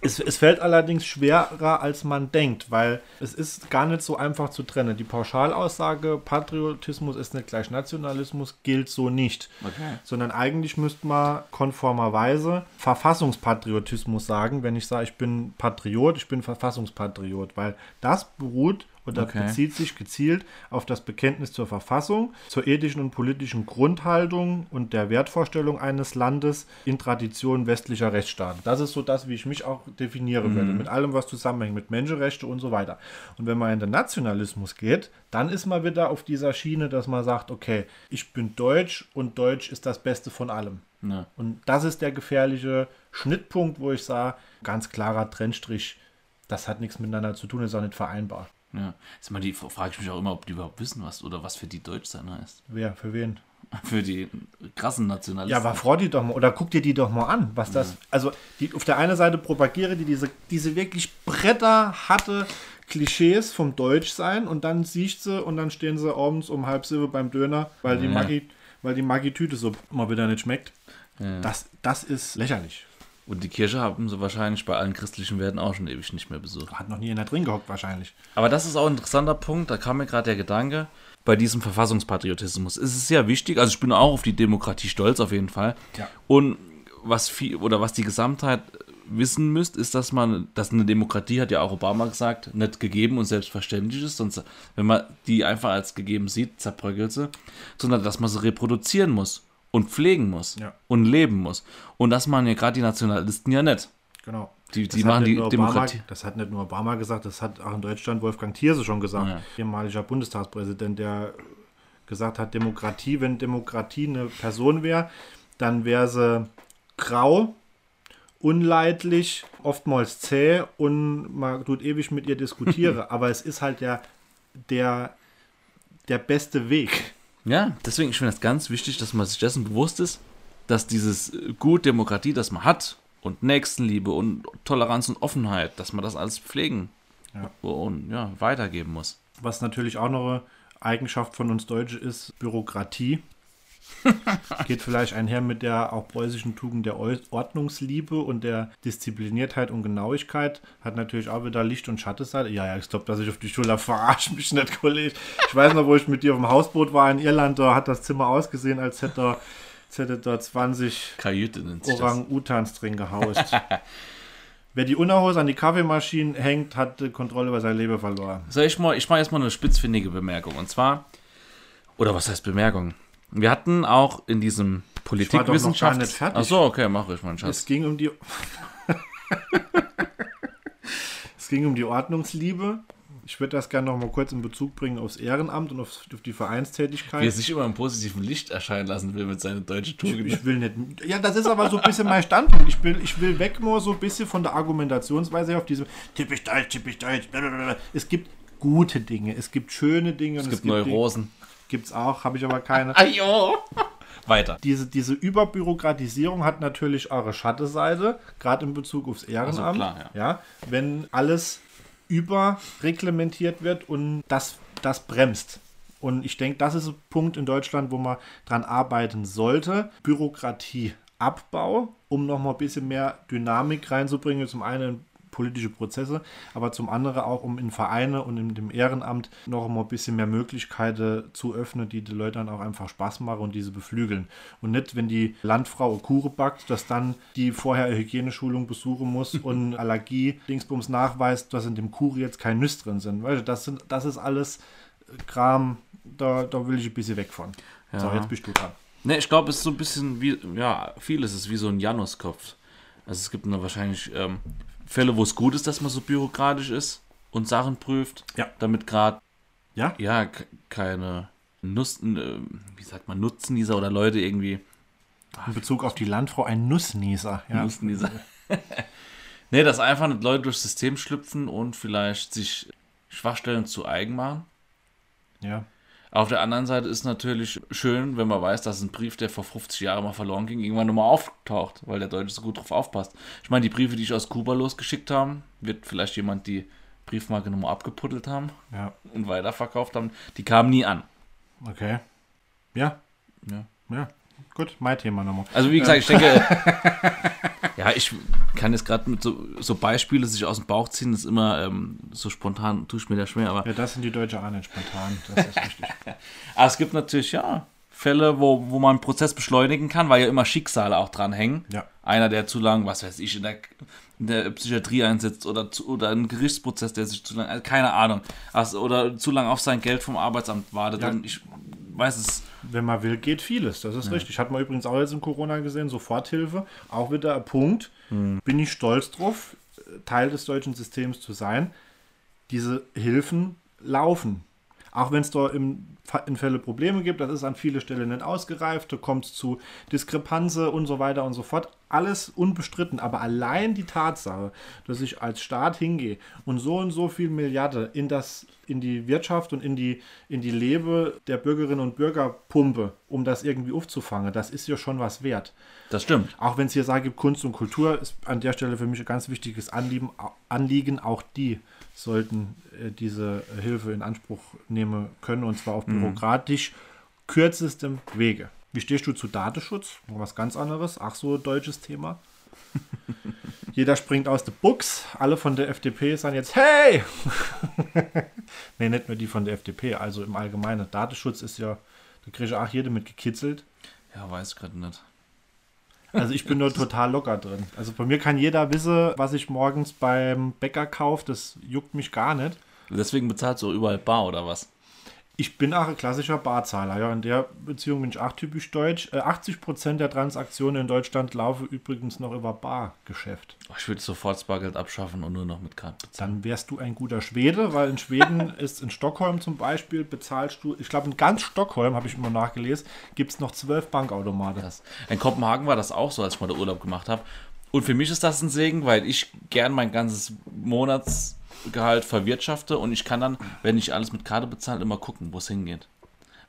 Es, es fällt allerdings schwerer, als man denkt, weil es ist gar nicht so einfach zu trennen. Die Pauschalaussage, Patriotismus ist nicht gleich Nationalismus, gilt so nicht. Okay. Sondern eigentlich müsste man konformerweise Verfassungspatriotismus sagen, wenn ich sage, ich bin Patriot, ich bin Verfassungspatriot, weil das beruht oder Okay. bezieht sich gezielt auf das Bekenntnis zur Verfassung, zur ethischen und politischen Grundhaltung und der Wertvorstellung eines Landes in Tradition westlicher Rechtsstaaten. Das ist so das, wie ich mich auch definieren würde, mit allem, was zusammenhängt, mit Menschenrechte und so weiter. Und wenn man in den Nationalismus geht, dann ist man wieder auf dieser Schiene, dass man sagt, okay, ich bin Deutsch und Deutsch ist das Beste von allem. Ja. Und das ist der gefährliche Schnittpunkt, wo ich sage, ganz klarer Trennstrich, das hat nichts miteinander zu tun, ist auch nicht vereinbar. Ja. Jetzt mal die frage ich mich auch immer, ob die überhaupt wissen, was oder was für die Deutsch sein heißt. Wer, für wen? Für die krassen Nationalisten. Ja, aber freu die doch mal oder guck dir die doch mal an, was das. Also die, auf der einen Seite propagiere die diese, diese wirklich bretterharte Klischees vom Deutschsein und dann siehst sie und dann stehen sie abends um halb sieben beim Döner, weil die Ja. Maggi, weil die Maggi-Tüte so mal wieder nicht schmeckt. Ja. Das, das ist lächerlich. Und die Kirche haben sie wahrscheinlich bei allen christlichen Werten auch schon ewig nicht mehr besucht. Hat noch nie einer drin gehockt wahrscheinlich. Aber das ist auch ein interessanter Punkt, da kam mir gerade der Gedanke, bei diesem Verfassungspatriotismus ist es sehr wichtig, also ich bin auch auf die Demokratie stolz auf jeden Fall. Ja. Und was viel oder was die Gesamtheit wissen müsst, ist, dass man, dass eine Demokratie, hat ja auch Obama gesagt, nicht gegeben und selbstverständlich ist, sonst, wenn man die einfach als gegeben sieht, zerbröckelt sie, sondern dass man sie reproduzieren muss. Und pflegen muss Ja. und leben muss. Und das machen ja gerade die Nationalisten ja nicht. Genau. Die- die machen die nur Demokratie. Obama, das hat nicht nur Obama gesagt, das hat auch in Deutschland Wolfgang Thierse schon gesagt, Ja. ehemaliger Bundestagspräsident, der gesagt hat, Demokratie, wenn Demokratie eine Person wäre, dann wäre sie grau, unleidlich, oftmals zäh und man tut ewig mit ihr diskutieren. Aber es ist halt der, der, der beste Weg. Ja, deswegen ich finde das ganz wichtig, dass man sich dessen bewusst ist, dass dieses äh, Gut Demokratie, das man hat und Nächstenliebe und Toleranz und Offenheit, dass man das alles pflegen Ja. und ja, weitergeben muss. Was natürlich auch noch eine Eigenschaft von uns Deutschen ist, Bürokratie. Geht vielleicht einher mit der auch preußischen Tugend der Ordnungsliebe und der Diszipliniertheit und Genauigkeit. Hat natürlich auch wieder Licht- und Schattenseite. Ja, ja, ich glaube, dass ich auf die Schule verarsche mich nicht, Kollege. Ich weiß noch, wo ich mit dir auf dem Hausboot war in Irland, da hat das Zimmer ausgesehen, als hätte, als hätte da 20 Kajüte nennt sich das. Orang-Utans drin gehaust. Wer die Unterhose an die Kaffeemaschine hängt, hat die Kontrolle über sein Leben verloren. Sag ich mal, ich mache erstmal eine spitzfindige Bemerkung. Und zwar, oder was heißt Bemerkung? Wir hatten auch in diesem war doch noch gar Politikwissenschafts... nicht fertig. Achso, okay, mache ich, mein Es Schatz. ging um die. es ging um die Ordnungsliebe. Ich würde das gerne noch mal kurz in Bezug bringen aufs Ehrenamt und auf, auf die Wie er Vereinstätigkeit. sich immer im positiven Licht erscheinen lassen will mit seiner deutschen Tugend. Ich will nicht. Ja, das ist aber so ein bisschen mein Standpunkt. Ich will, ich will weg nur so ein bisschen von der Argumentationsweise auf diesem typisch deutsch, typisch deutsch. blablabla. Es gibt gute Dinge, es gibt schöne Dinge. und Es gibt Neurosen. Gibt es auch, habe ich aber keine. Ajo! Weiter. Diese, diese Überbürokratisierung hat natürlich eure Schattenseite, gerade in Bezug aufs Ehrenamt. klar, ja. Wenn alles überreglementiert wird und das, das bremst. Und ich denke, das ist ein Punkt in Deutschland, wo man dran arbeiten sollte. Bürokratieabbau, um nochmal ein bisschen mehr Dynamik reinzubringen. Zum einen in politische Prozesse, aber zum anderen auch, um in Vereine und in dem Ehrenamt noch mal ein bisschen mehr Möglichkeiten zu öffnen, die den Leuten auch einfach Spaß machen und diese beflügeln. Und nicht, wenn die Landfrau eine Kuche backt, dass dann die vorher eine Hygieneschulung besuchen muss und Allergie Dingsbums nachweist, dass in dem Kuchen jetzt kein Nüsse drin sind. Weißt du, das, sind, das ist alles Kram, da, da will ich ein bisschen weg von. So, Ja. jetzt bist du dran. Ne, ich glaube, es ist so ein bisschen wie, ja, vieles ist wie so ein Januskopf. Also es gibt nur wahrscheinlich ähm, Fälle, wo es gut ist, dass man so bürokratisch ist und Sachen prüft, Ja. damit gerade, Ja? ja, keine Nutzen, äh, wie sagt man, Nutznießer oder Leute irgendwie In Bezug auf die Landfrau ein Nussnießer. Ja. Nutznießer. ne, dass einfach nicht Leute durchs System schlüpfen und vielleicht sich Schwachstellen zu eigen machen. ja. Auf der anderen Seite ist natürlich schön, wenn man weiß, dass ein Brief, der vor 50 Jahren mal verloren ging, irgendwann nochmal auftaucht, weil der Deutsche so gut drauf aufpasst. Ich meine, die Briefe, die ich aus Kuba losgeschickt habe, wird vielleicht jemand die Briefmarke nochmal abgepuddelt haben Ja. und weiterverkauft haben. Die kamen nie an. Okay. Ja. Ja. Ja. Gut, mein Thema nochmal. Also wie gesagt, ich denke, ja, ich kann jetzt gerade mit so, so Beispiele sich aus dem Bauch ziehen, das ist immer ähm, so spontan, tue ich mir da schwer, aber Ja, das sind die Deutsche auch nicht spontan. Das ist richtig. Aber es gibt natürlich, ja, Fälle, wo, wo man einen Prozess beschleunigen kann, weil ja immer Schicksale auch dranhängen. Ja. Einer, der zu lang, was weiß ich, in der, in der Psychiatrie einsetzt oder, zu, oder ein Gerichtsprozess, der sich zu lang, also keine Ahnung, also, oder zu lang auf sein Geld vom Arbeitsamt wartet. Ja. Und ich weiß es, Wenn man will, geht vieles. Das ist richtig. Hat man übrigens auch jetzt in Corona gesehen, Soforthilfe. Auch wieder ein Punkt. Bin ich stolz drauf, Teil des deutschen Systems zu sein. Diese Hilfen laufen. Auch wenn es da im, Fälle Probleme gibt, das ist an vielen Stellen nicht ausgereift, da kommt es zu Diskrepanzen und so weiter und so fort. Alles unbestritten, aber allein die Tatsache, dass ich als Staat hingehe und so und so viel Milliarden in, das, in die Wirtschaft und in die, in die Lebe der Bürgerinnen und Bürger pumpe, um das irgendwie aufzufangen, das ist ja schon was wert. das stimmt. Auch wenn es hier sagt, Kunst und Kultur ist an der Stelle für mich ein ganz wichtiges Anliegen. Anliegen auch die sollten äh, diese Hilfe in Anspruch nehmen können und zwar auf bürokratisch kürzestem Wege. Wie stehst du zu Datenschutz? Noch Was ganz anderes, ach so deutsches Thema. Jeder springt aus der Buchs. Alle von der FDP sagen jetzt, hey! nee, nicht nur die von der FDP, also im Allgemeinen. Datenschutz ist ja, da kriege ich auch jede mit gekitzelt. Ja, weiß gerade nicht. Also ich bin nur total locker drin. Also bei mir kann jeder wissen, was ich morgens beim Bäcker kaufe. Das juckt mich gar nicht. Deswegen bezahlst du auch überall bar oder was? Ich bin auch ein klassischer Barzahler. Ja, in der Beziehung bin ich auch typisch deutsch. Äh, 80% der Transaktionen in Deutschland laufen übrigens noch über Bargeschäft. Ich würde sofort Bargeld abschaffen und nur noch mit Karte bezahlen. Dann wärst du ein guter Schwede, weil in Schweden ist in Stockholm zum Beispiel bezahlst du, ich glaube in ganz Stockholm, habe ich immer nachgelesen, gibt es noch zwölf Bankautomaten. In Kopenhagen war das auch so, als ich mal den Urlaub gemacht habe. Und für mich ist das ein Segen, weil ich gern mein ganzes Monatsgehalt verwirtschafte und ich kann dann, wenn ich alles mit Karte bezahle, immer gucken, wo es hingeht.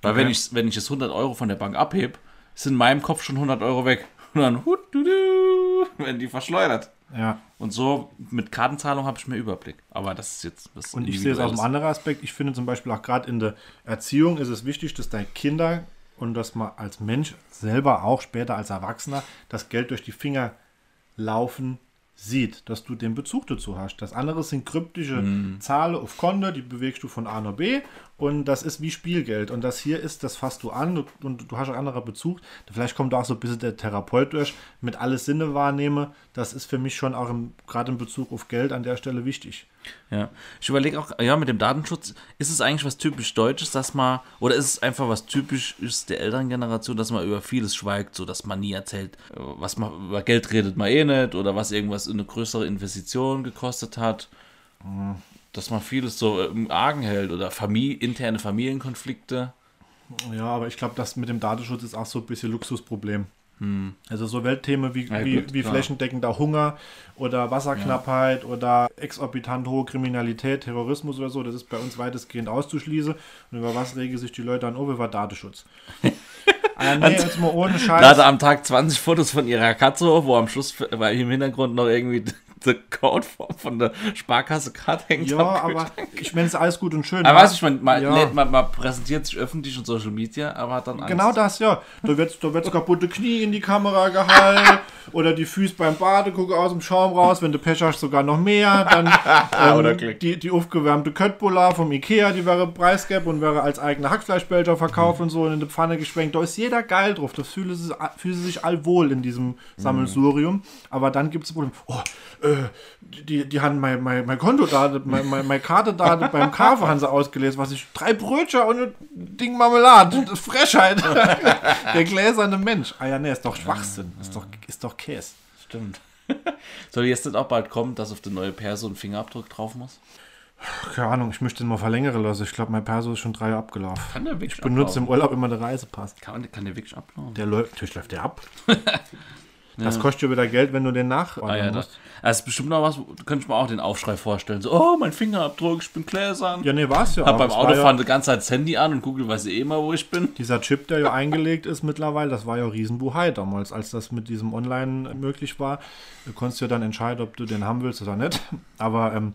Weil Okay. wenn ich wenn ich jetzt 100 Euro von der Bank abhebe, sind in meinem Kopf schon 100 Euro weg. Und dann hut, du, du, werden die verschleudert. Ja. Und so mit Kartenzahlung habe ich mehr Überblick. Aber das ist jetzt was Und ich sehe es aus einem anderen Aspekt. Ich finde zum Beispiel auch gerade in der Erziehung ist es wichtig, dass deine Kinder und dass man als Mensch selber auch später als Erwachsener das Geld durch die Finger laufen sieht, dass du den Bezug dazu hast. Das andere sind kryptische Mhm. Zahlen auf Konto, die bewegst du von A nach B und das ist wie Spielgeld. Und das hier ist, das fasst du an und, du hast einen anderen Bezug. Vielleicht kommt da auch so ein bisschen der Therapeut durch, mit alle Sinne wahrnehme. Das ist für mich schon auch im, gerade in Bezug auf Geld an der Stelle wichtig. Ja, ich überlege auch, ja, mit dem Datenschutz, ist es eigentlich was typisch Deutsches, dass man, oder ist es einfach was typisches der älteren Generation, dass man über vieles schweigt, so dass man nie erzählt, äh, was man, über Geld redet man eh nicht, oder was irgendwas eine größere Investition gekostet hat, dass man vieles so äh, im Argen hält, oder Familie, interne Familienkonflikte. Ja, aber ich glaube, das mit dem Datenschutz ist auch so ein bisschen Luxusproblem. Also so Weltthemen wie, Ja, wie, gut, wie flächendeckender Hunger oder Wasserknappheit oder exorbitant hohe Kriminalität, Terrorismus oder so, das ist bei uns weitestgehend auszuschließen. Und über was regen sich die Leute dann auf? Über Datenschutz. ah, ja, nee, jetzt mal ohne Scheiß. Lade am Tag 20 Fotos von ihrer Katze wo am Schluss, weil im Hintergrund noch irgendwie der Code von der Sparkasse gerade hängt. Ja, aber ich meine, es ist alles gut und schön. Aber ja. weißt du, ich meine, man, Ja. man, man präsentiert sich öffentlich und Social Media, aber hat dann Angst. Genau das, ja. Da wird da wird's kaputte Knie in die Kamera gehalten oder die Füße beim Bade gucken aus dem Schaum raus, wenn du Pech hast, sogar noch mehr. Dann ähm, Oder Glück. die, die aufgewärmte Köttbullar vom Ikea, die wäre preisgab und wäre als eigener Hackfleischbelcher verkauft und so und in die Pfanne geschwenkt. Da ist jeder geil drauf. Da fühlen sie, fühlen sie sich all wohl in diesem Sammelsurium. Aber dann gibt es Problem. Oh, äh, die, die haben mein, mein, mein Konto da, mein, mein, meine Karte da beim Kaffee haben sie ausgelesen, was ich, drei Brötchen und ein Ding Marmelade. Das ist Frechheit. Der gläserne Mensch. Ah ja, nee, ist doch Schwachsinn. Ist doch, ist doch Käse. Stimmt. Soll jetzt nicht auch bald kommen, dass auf der neue Perso ein Fingerabdruck drauf muss? Keine Ahnung, ich möchte den mal verlängern lassen. Ich glaube, mein Perso ist schon drei Jahre abgelaufen. Kann der wirklich Ich benutze im Urlaub immer den Reisepass. Kann, kann der wirklich ablaufen? Der läuft, natürlich läuft der ab. Das kostet ja wieder Geld, wenn du den nach. Ah, ja, das, das ist bestimmt noch was, könnte ich mir auch den Aufschrei vorstellen. So, oh, mein Fingerabdruck, ich bin gläsern. ja, nee, war es ja. Hab auch. beim Autofahren ja, die ganze Zeit das Handy an und Google weiß eh immer, wo ich bin. Dieser Chip, der ja eingelegt ist mittlerweile, das war ja Riesenbuhai damals, als das mit diesem Online möglich war. Du konntest ja dann entscheiden, ob du den haben willst oder nicht. Aber ähm,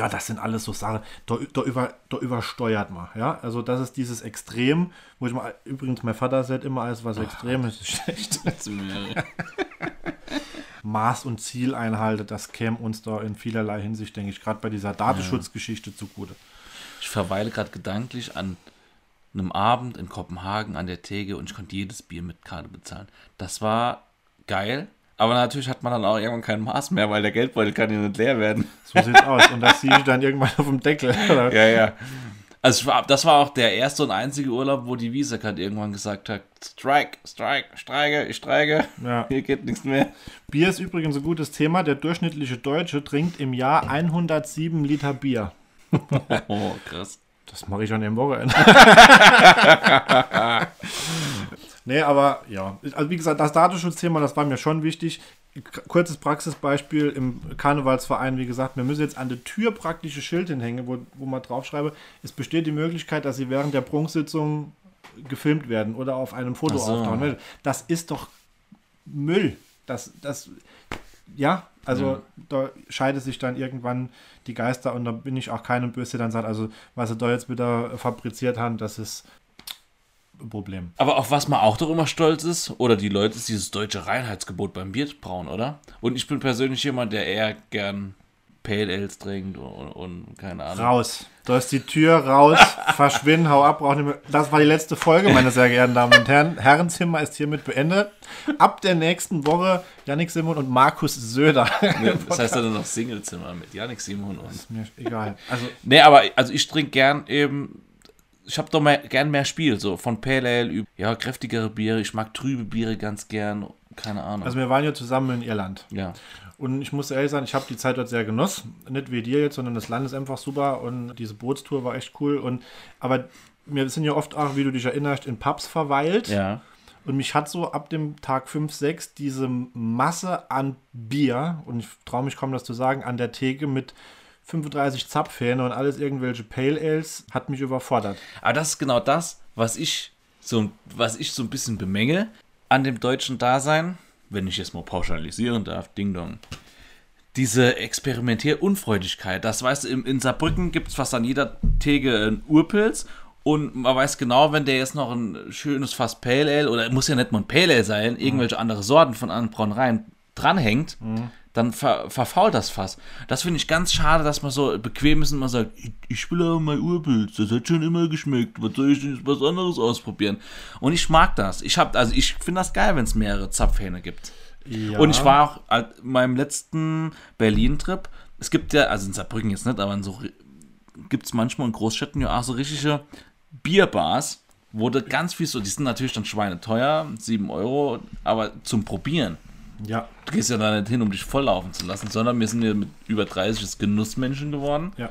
ja, das sind alles so Sachen, da, da, über, da übersteuert man. Ja? Also das ist dieses Extrem, wo ich mal, übrigens, mein Vater sagt immer, alles was extrem ist, ist schlecht. Maß und Ziel einhalte, das käme uns da in vielerlei Hinsicht, denke ich, gerade bei dieser Datenschutzgeschichte zugute. Ich verweile gerade gedanklich an einem Abend in Kopenhagen an der Theke und ich konnte jedes Bier mit Karte bezahlen. Das war geil, aber natürlich hat man dann auch irgendwann kein Maß mehr, weil der Geldbeutel kann ja nicht leer werden. So sieht's aus. Und das sehe ich dann irgendwann auf dem Deckel. Oder? Ja, ja. Also das war auch der erste und einzige Urlaub, wo die Visa-Card irgendwann gesagt hat, Strike, Strike, streike, ich streike, Ja. hier geht nichts mehr. Bier ist übrigens ein gutes Thema. Der durchschnittliche Deutsche trinkt im Jahr 107 Liter Bier. Oh, krass. Das mache ich an dem Wochenende. nee, aber ja. Also wie gesagt, das Datenschutzthema, das war mir schon wichtig. Kurzes Praxisbeispiel im Karnevalsverein, wie gesagt, wir müssen jetzt an der Tür praktische Schild hinhängen, wo, wo man draufschreibe, es besteht die Möglichkeit, dass sie während der Prunksitzung gefilmt werden oder auf einem Foto so. auftauchen. Das ist doch Müll. Das, das, ja, also da scheidet sich dann irgendwann die Geister und da bin ich auch keinem böse, der dann sagt, also was sie da jetzt wieder fabriziert haben, das ist Problem. Aber auf was man auch doch immer stolz ist, oder die Leute, ist dieses deutsche Reinheitsgebot beim Bierbrauen, oder? Und ich bin persönlich jemand, der eher gern Pale Ales trinkt und, und keine Ahnung. Raus. Da ist die Tür raus. Verschwinden, hau ab, brauch nicht mehr. Das war die letzte Folge, meine sehr geehrten Damen und Herren. Herrenzimmer ist hiermit beendet. Ab der nächsten Woche Yannick Simon und Markus Söder. Das heißt dann noch Singlezimmer mit Janik Simon und. Mir egal. Also, Nee, aber also ich trinke gern eben ich habe doch mehr, gern mehr Spiel, so von Pale Ale, über, ja, kräftigere Biere. Ich mag trübe Biere ganz gern. Keine Ahnung. Also wir waren ja zusammen in Irland. ja. Und ich muss ehrlich sagen, ich habe die Zeit dort sehr genossen. Nicht wie dir jetzt, sondern das Land ist einfach super und diese Bootstour war echt cool. Und aber wir sind ja oft auch, wie du dich erinnerst, in Pubs verweilt. Ja. Und mich hat so ab dem Tag 5, 6 diese Masse an Bier, und ich traue mich kaum das zu sagen, an der Theke mit 35 Zapfhähne und alles irgendwelche Pale Ales, hat mich überfordert. Aber das ist genau das, was ich so, was ich so ein bisschen bemängel an dem deutschen Dasein, wenn ich jetzt mal pauschalisieren darf, Ding Dong. Diese Experimentierunfreudigkeit, das weißt du, in, in Saarbrücken gibt es fast an jeder Theke einen Urpilz und man weiß genau, wenn der jetzt noch ein schönes Fass Pale Ale oder muss ja nicht mal ein Pale Ale sein, irgendwelche andere Sorten von anderen Brauereien dranhängt, dann ver verfault das Fass. Das finde ich ganz schade, dass man so bequem ist und man sagt, ich, ich will aber mein Urpilz, das hat schon immer geschmeckt, was soll ich denn jetzt was anderes ausprobieren? Und ich mag das. Ich habe, also ich finde das geil, wenn es mehrere Zapfhähne gibt. Ja. Und ich war auch an meinem letzten Berlin-Trip, es gibt ja, also in Saarbrücken jetzt nicht, aber in so gibt es manchmal in Großstädten ja auch so richtige Bierbars, wo du ganz viel so, die sind natürlich dann schweineteuer, 7 Euro, aber zum Probieren. Ja, Du gehst ja da nicht hin, um dich volllaufen zu lassen, sondern wir sind ja mit über 30 jetzt Genussmenschen geworden. ja.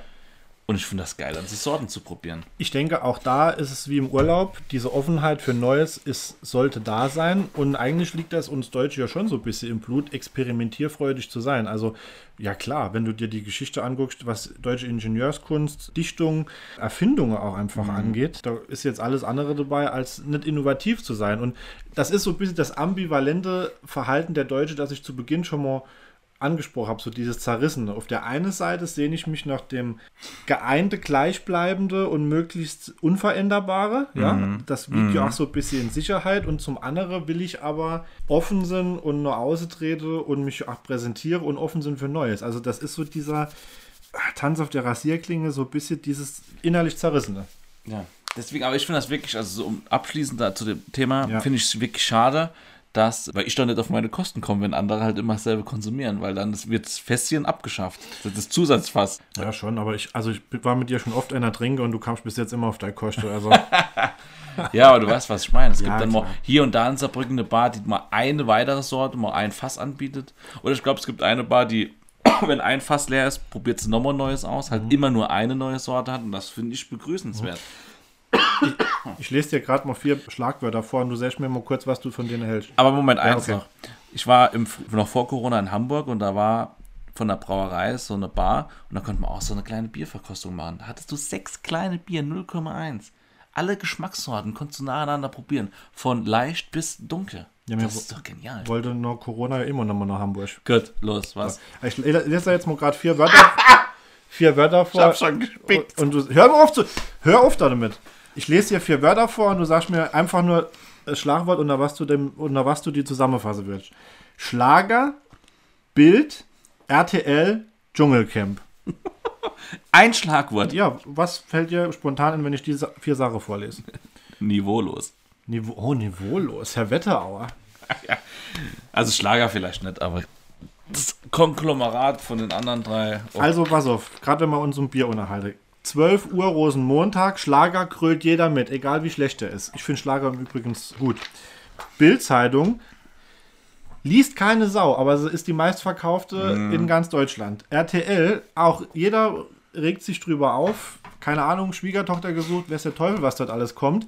Und ich finde das geil, dann die Sorten zu probieren. Ich denke, auch da ist es wie im Urlaub. Diese Offenheit für Neues ist, sollte da sein. Und eigentlich liegt das uns Deutsche ja schon so ein bisschen im Blut, experimentierfreudig zu sein. Also, ja klar, wenn du dir die Geschichte anguckst, was deutsche Ingenieurskunst, Dichtung, Erfindungen auch einfach angeht, da ist jetzt alles andere dabei, als nicht innovativ zu sein. Und das ist so ein bisschen das ambivalente Verhalten der Deutsche, das ich zu Beginn schon mal angesprochen habe, so dieses Zerrissene. Auf der einen Seite sehne ich mich nach dem geeinte, gleichbleibende und möglichst unveränderbare. Ja, das wiegt ja auch so ein bisschen in Sicherheit. Und zum anderen will ich aber offen sein und nur austrete und mich auch präsentiere und offen sind für Neues. Also das ist so dieser Tanz auf der Rasierklinge, so ein bisschen dieses innerlich Zerrissene. Ja. Deswegen, aber ich finde das wirklich, also so um abschließend da zu dem Thema, Ja. finde ich es wirklich schade, dass, weil ich doch nicht auf meine Kosten komme, wenn andere halt immer dasselbe konsumieren, weil dann wird das Fässchen abgeschafft. Das ist Zusatzfass. Ja, schon, aber ich, also ich war mit dir schon oft einer Trinke und du kamst bis jetzt immer auf deine Kosten. Also Ja, aber du weißt, was ich meine. Es Ja, gibt dann mal klar. hier und da in Saarbrücken eine Bar, die mal eine weitere Sorte, mal ein Fass anbietet. Oder ich glaube, es gibt eine Bar, die, wenn ein Fass leer ist, probiert sie nochmal neues aus, Mhm. halt immer nur eine neue Sorte hat und das finde ich begrüßenswert. Ich lese dir gerade mal vier Schlagwörter vor und du sagst mir mal kurz, was du von denen hältst. Aber Moment, eins okay. noch. Ich war im, noch vor Corona in Hamburg und da war von der Brauerei so eine Bar und da konnte man auch so eine kleine Bierverkostung machen. Da hattest du sechs kleine Bier, 0,1. Alle Geschmackssorten konntest du nacheinander probieren. Von leicht bis dunkel. Ja, das ist doch genial. Wollte nur Corona ja immer nochmal nach Hamburg. Gut, los, was? Ich lese jetzt mal gerade vier Wörter, vier Wörter vor. schon gespickt. Und du, hör mal auf zu, hör auf damit. Ich lese dir vier Wörter vor und du sagst mir einfach nur das Schlagwort, unter was du, dem, unter was du die zusammenfassen würdest. Schlager, Bild, RTL, Dschungelcamp. Ein Schlagwort. Ja, was fällt dir spontan ein, wenn ich diese vier Sachen vorlese? Niveaulos. Niveau, oh, niveaulos. Herr Wetterauer. Also Schlager vielleicht nicht, aber das Konglomerat von den anderen drei. Oh, Also, pass auf, gerade wenn wir uns um Bier unterhalten. 12 Uhr Rosenmontag, Schlager krölt jeder mit, egal wie schlecht er ist. Ich finde Schlager übrigens gut. Bildzeitung liest keine Sau, aber sie ist die meistverkaufte in ganz Deutschland. RTL, auch jeder regt sich drüber auf. Keine Ahnung, Schwiegertochter gesucht, weiß der Teufel, was dort alles kommt.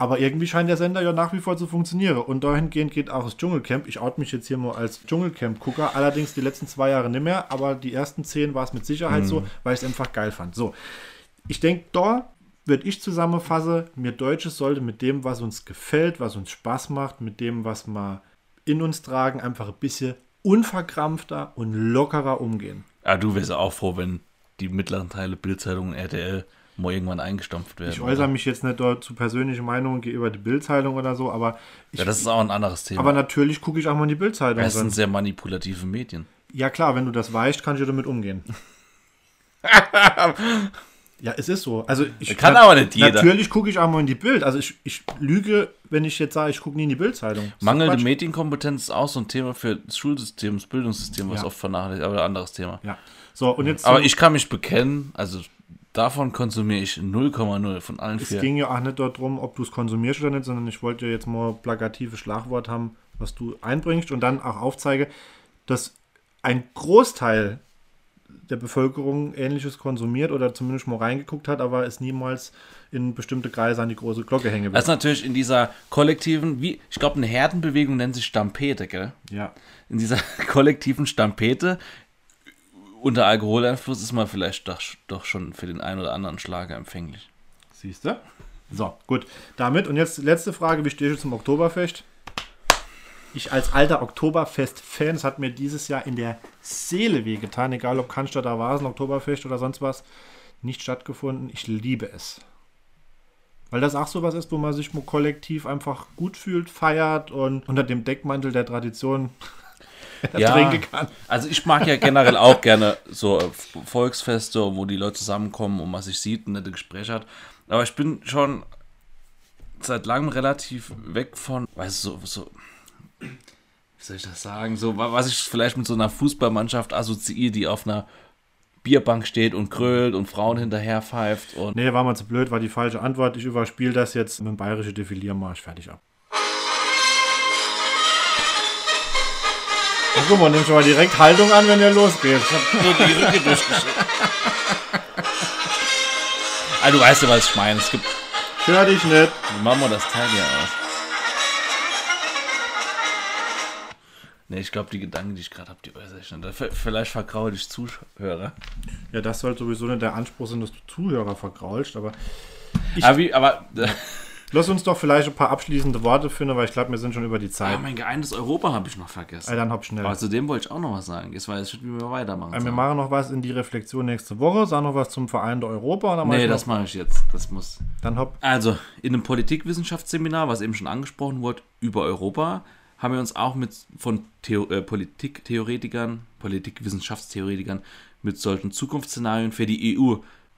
Aber irgendwie scheint der Sender ja nach wie vor zu funktionieren. Und dahingehend geht auch das Dschungelcamp. Ich out mich jetzt hier mal als Dschungelcamp-Gucker. Allerdings die letzten zwei Jahre nicht mehr. Aber die ersten zehn war es mit Sicherheit so, weil ich es einfach geil fand. So, ich denke, da würde ich zusammenfassen, mir Deutsches sollte mit dem, was uns gefällt, was uns Spaß macht, mit dem, was wir in uns tragen, einfach ein bisschen unverkrampfter und lockerer umgehen. Ja, du wärst auch froh, wenn die mittleren Teile Bildzeitung und RTL mal irgendwann eingestampft werden. Ich äußere mich jetzt nicht dort zu persönlichen Meinungen gegenüber der Bildzeitung oder so, aber ich ja, das ist auch ein anderes Thema. Aber natürlich gucke ich auch mal in die Bildzeitung. es sind sehr manipulative Medien. Ja klar, wenn du das weißt, kann ich damit umgehen. ja, es ist so. Also ich Kann aber nicht jeder. Natürlich gucke ich auch mal in die Bild. Also ich, ich lüge, wenn ich jetzt sage, ich gucke nie in die Bildzeitung. Das Mangelnde. Medienkompetenz ist auch so ein Thema für das Schulsystem, das Bildungssystem, was Ja. oft vernachlässigt, aber ein anderes Thema. Ja. So, und jetzt Aber ich kann mich bekennen, also davon konsumiere ich 0,0 von allen Es vier. ging ja auch nicht darum, ob du es konsumierst oder nicht, sondern ich wollte ja jetzt mal plakatives Schlagwort haben, was du einbringst und dann auch aufzeige, dass ein Großteil der Bevölkerung Ähnliches konsumiert oder zumindest mal reingeguckt hat, aber es niemals in bestimmte Kreise an die große Glocke hängen Das ist natürlich in dieser kollektiven, wie, ich glaube, eine Herdenbewegung nennt sich Stampede, gell? Ja. In dieser kollektiven Stampede unter Alkoholeinfluss ist man vielleicht doch, doch schon für den einen oder anderen Schlager empfänglich. Siehst du? So, gut. Damit und jetzt letzte Frage: Wie stehst du zum Oktoberfest? Ich als alter Oktoberfest-Fan, es hat mir dieses Jahr in der Seele wehgetan, egal ob Cannstatter Vasen, Oktoberfest oder sonst was, nicht stattgefunden. Ich liebe es. Weil das auch sowas ist, wo man sich kollektiv einfach gut fühlt, feiert und unter dem Deckmantel der Tradition kann. also ich mag ja generell auch gerne so äh, Volksfeste, wo die Leute zusammenkommen und man sich sieht und nette Gespräche hat. Aber ich bin schon seit langem relativ weg von, weißt du, so, so wie soll ich das sagen, so wa- was ich vielleicht mit so einer Fußballmannschaft assoziiere, die auf einer Bierbank steht und grölt und Frauen hinterher pfeift und Nee, war mal zu blöd, war die falsche Antwort. Ich überspiele das jetzt mit dem bayerischen Defiliermarsch. Fertig ab. Na, guck mal, nimm schon mal direkt Haltung an, wenn der losgeht. Ich hab nur die Rücke durchgeschnitten. Ah, du weißt ja, was ich meine. Es gibt. Stör dich nicht. Wie machen wir das Teil hier aus? Ne, ich glaube, die Gedanken, die ich gerade habe, die äußere ich nicht. Vielleicht vergraue ich Zuhörer. Ja, das soll sowieso nicht der Anspruch sein, dass du Zuhörer vergraulst, aber Ich- aber, wie, aber lass uns doch vielleicht ein paar abschließende Worte finden, weil ich glaube, wir sind schon über die ah, Zeit. mein geeintes Europa habe ich noch vergessen. Ey, dann hab schnell. Aber zu dem wollte ich auch noch was sagen. Jetzt weiß ich, wie wir weitermachen. Äh, wir machen noch was in die Reflexion nächste Woche, sagen noch was zum Verein der Europa. Und dann mach Nee, ich das mache ich jetzt. Das muss. dann hopp. Also, in einem Politikwissenschaftsseminar, was eben schon angesprochen wurde, über Europa, haben wir uns auch mit von Theo äh, Politiktheoretikern, Politikwissenschaftstheoretikern mit solchen Zukunftsszenarien für die EU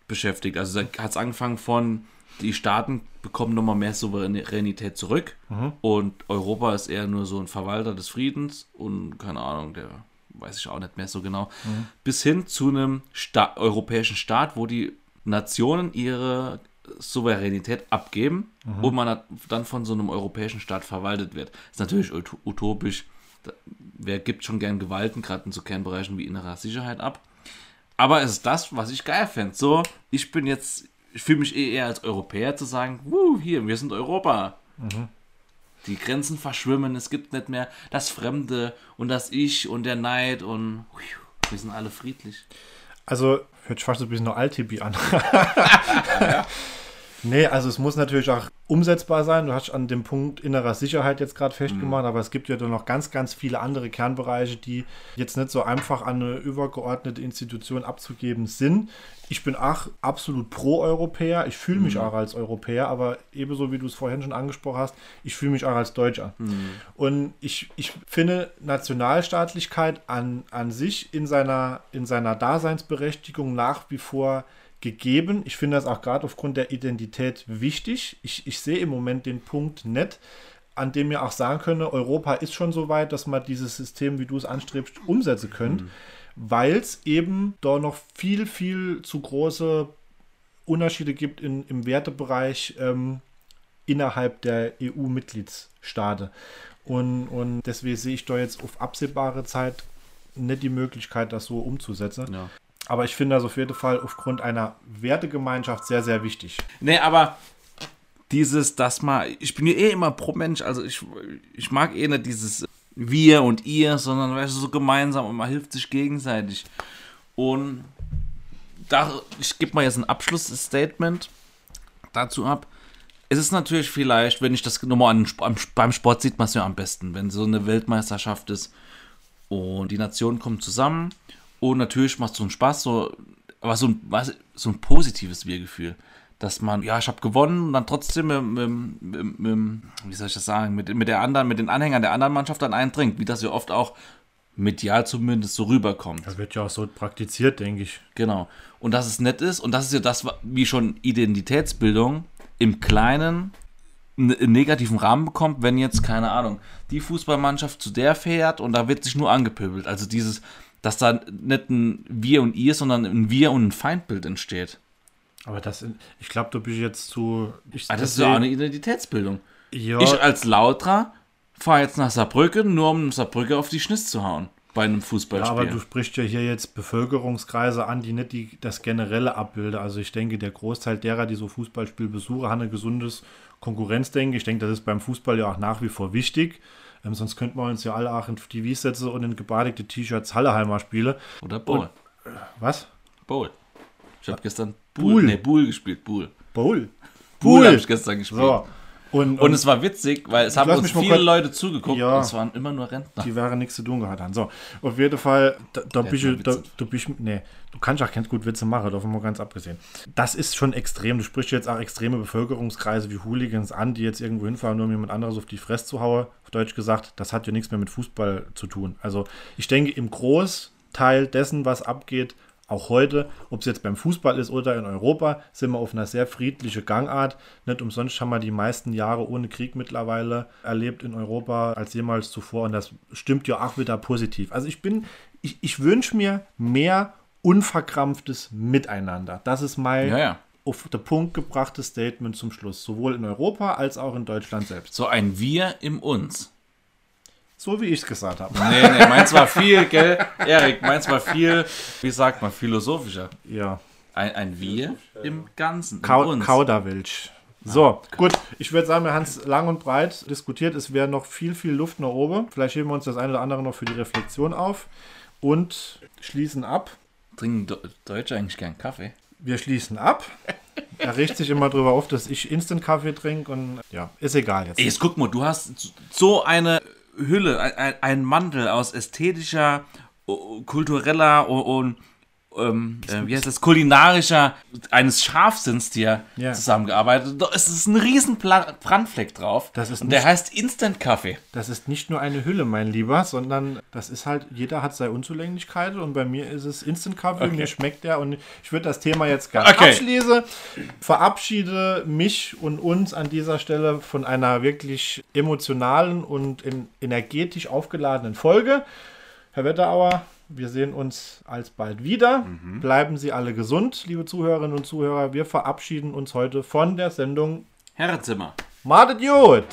beschäftigt. Also da hat es angefangen von, die Staaten bekommen nochmal mehr Souveränität zurück und Europa ist eher nur so ein Verwalter des Friedens und keine Ahnung, der weiß ich auch nicht mehr so genau, bis hin zu einem Sta europäischen Staat, wo die Nationen ihre Souveränität abgeben und man dann von so einem europäischen Staat verwaltet wird. ist natürlich ut- utopisch. Da- Wer gibt schon gern Gewalten, gerade in so Kernbereichen wie innerer Sicherheit ab? Aber es ist das, was ich geil fände. So, ich bin jetzt, ich fühle mich eh eher als Europäer zu sagen, Wuh, hier, wir sind Europa. Die Grenzen verschwimmen, es gibt nicht mehr das Fremde und das Ich und der Neid und wir sind alle friedlich. Also, hört fast so ein bisschen noch Altibi an. Nee, also es muss natürlich auch umsetzbar sein. Du hast an dem Punkt innerer Sicherheit jetzt gerade festgemacht, aber es gibt ja dann noch ganz, ganz viele andere Kernbereiche, die jetzt nicht so einfach an eine übergeordnete Institution abzugeben sind. Ich bin auch absolut pro-Europäer. Ich fühle mich auch als Europäer, aber ebenso wie du es vorhin schon angesprochen hast, ich fühle mich auch als Deutscher. Und ich, ich finde Nationalstaatlichkeit an, an sich in seiner, in seiner Daseinsberechtigung nach wie vor gegeben. Ich finde das auch gerade aufgrund der Identität wichtig. Ich, ich sehe im Moment den Punkt nicht, an dem wir auch sagen können, Europa ist schon so weit, dass man dieses System, wie du es anstrebst, umsetzen könnt, weil es eben da noch viel, viel zu große Unterschiede gibt in, im Wertebereich ähm, innerhalb der EU-Mitgliedstaaten. Und, und deswegen sehe ich da jetzt auf absehbare Zeit nicht die Möglichkeit, das so umzusetzen. Ja. Aber ich finde das auf jeden Fall aufgrund einer Wertegemeinschaft sehr, sehr wichtig. Nee, aber dieses, dass man, ich bin ja eh immer pro Mensch, also ich, ich mag eh nicht dieses wir und ihr, sondern weißt du, so gemeinsam und man hilft sich gegenseitig. Und da, ich gebe mal jetzt ein Abschlussstatement dazu ab. Es ist natürlich vielleicht, wenn ich das nochmal an, beim Sport sieht man es ja am besten, wenn so eine Weltmeisterschaft ist und die Nationen kommen zusammen und natürlich macht es so einen Spaß, so, aber so ein, so ein positives Wir-Gefühl, dass man, ja, ich habe gewonnen und dann trotzdem mit, mit, mit, wie soll ich das sagen, mit, mit der anderen, mit den Anhängern der anderen Mannschaft dann eintrinkt, wie das ja oft auch medial zumindest so rüberkommt. Das wird ja auch so praktiziert, denke ich. Genau. Und dass es nett ist und das ist ja das, wie schon Identitätsbildung im Kleinen einen negativen Rahmen bekommt, wenn jetzt, keine Ahnung, die Fußballmannschaft zu der fährt und da wird sich nur angepöbelt. Also dieses, dass da nicht ein Wir und ihr, sondern ein Wir und ein Feindbild entsteht. Aber das, ich glaube, du bist jetzt zu. Ich, Ah, das ist ja auch eine Identitätsbildung. Ja, Ich als Lautra fahre jetzt nach Saarbrücken, nur um Saarbrücke auf die Schniss zu hauen. Bei einem ja, Fußballspiel. aber du sprichst ja hier jetzt Bevölkerungskreise an, die nicht die, das generelle abbilden. Also ich denke, der Großteil derer, die so Fußballspiel besuchen, haben ein gesundes Konkurrenzdenken. Ich denke, das ist beim Fußball ja auch nach wie vor wichtig. Ähm, sonst könnten wir uns ja alle auch in TV setzen und in gebadigte T-Shirts Halleheimer spielen. Oder Bowl. Was? Bowl. Ich habe gestern Bull. Bull. Nee, Bull gespielt. Bull. Bowl. Bull habe ich gestern gespielt. So. Und, Und es war witzig, weil es haben uns viele kurz- Leute zugeguckt Ja. und es waren immer nur Rentner. die wäre nichts zu tun gehabt haben. So, auf jeden Fall, da, da bist du, da, du bist, nee, du kannst auch ganz gut Witze machen, davon mal ganz abgesehen. Das ist schon extrem. Du sprichst jetzt auch extreme Bevölkerungskreise wie Hooligans an, die jetzt irgendwo hinfahren, nur um jemand anderes auf die Fresse zu hauen. Auf Deutsch gesagt, das hat ja nichts mehr mit Fußball zu tun. Also, ich denke, im Großteil dessen, was abgeht, auch heute, ob es jetzt beim Fußball ist oder in Europa, sind wir auf einer sehr friedliche Gangart. Nicht umsonst haben wir die meisten Jahre ohne Krieg mittlerweile erlebt in Europa als jemals zuvor. Und das stimmt ja auch wieder positiv. Also ich bin, ich, ich wünsche mir mehr unverkrampftes Miteinander. Das ist mein Ja, ja. auf den Punkt gebrachtes Statement zum Schluss. Sowohl in Europa als auch in Deutschland selbst. So ein Wir im Uns. So wie ich es gesagt habe. Nee, nee, meins war viel, gell? Erik, meins war viel, wie sagt man, philosophischer. Ja. Ein, ein Wir im Ganzen. Kau Uns. Kauderwelsch. So, gut. Ich würde sagen, wir haben es lang und breit diskutiert. Es wäre noch viel, viel Luft nach oben. Vielleicht heben wir uns das eine oder andere noch für die Reflexion auf und schließen ab. Trinken Do Deutsche eigentlich gern Kaffee? Wir schließen ab. Er regt sich immer darüber auf, dass ich Instant-Kaffee trinke und ja, ist egal jetzt. Ey, jetzt guck mal, du hast so eine Hülle, ein, ein- Mantel aus ästhetischer, kultureller und ähm, äh, wie heißt das, kulinarischer, eines Scharfsinns dir Ja. zusammengearbeitet. Da ist es ein riesen Brandfleck drauf. Das ist und der heißt Instant Kaffee. Das ist nicht nur eine Hülle, mein Lieber, sondern das ist halt, jeder hat seine Unzulänglichkeit und bei mir ist es Instant Kaffee, mir schmeckt der und ich würde das Thema jetzt gerne Okay. abschließen. Verabschiede mich und uns an dieser Stelle von einer wirklich emotionalen und in, energetisch aufgeladenen Folge. Herr Wetterauer, wir sehen uns alsbald wieder. Bleiben Sie alle gesund, liebe Zuhörerinnen und Zuhörer. Wir verabschieden uns heute von der Sendung Herrenzimmer. Madet Jod!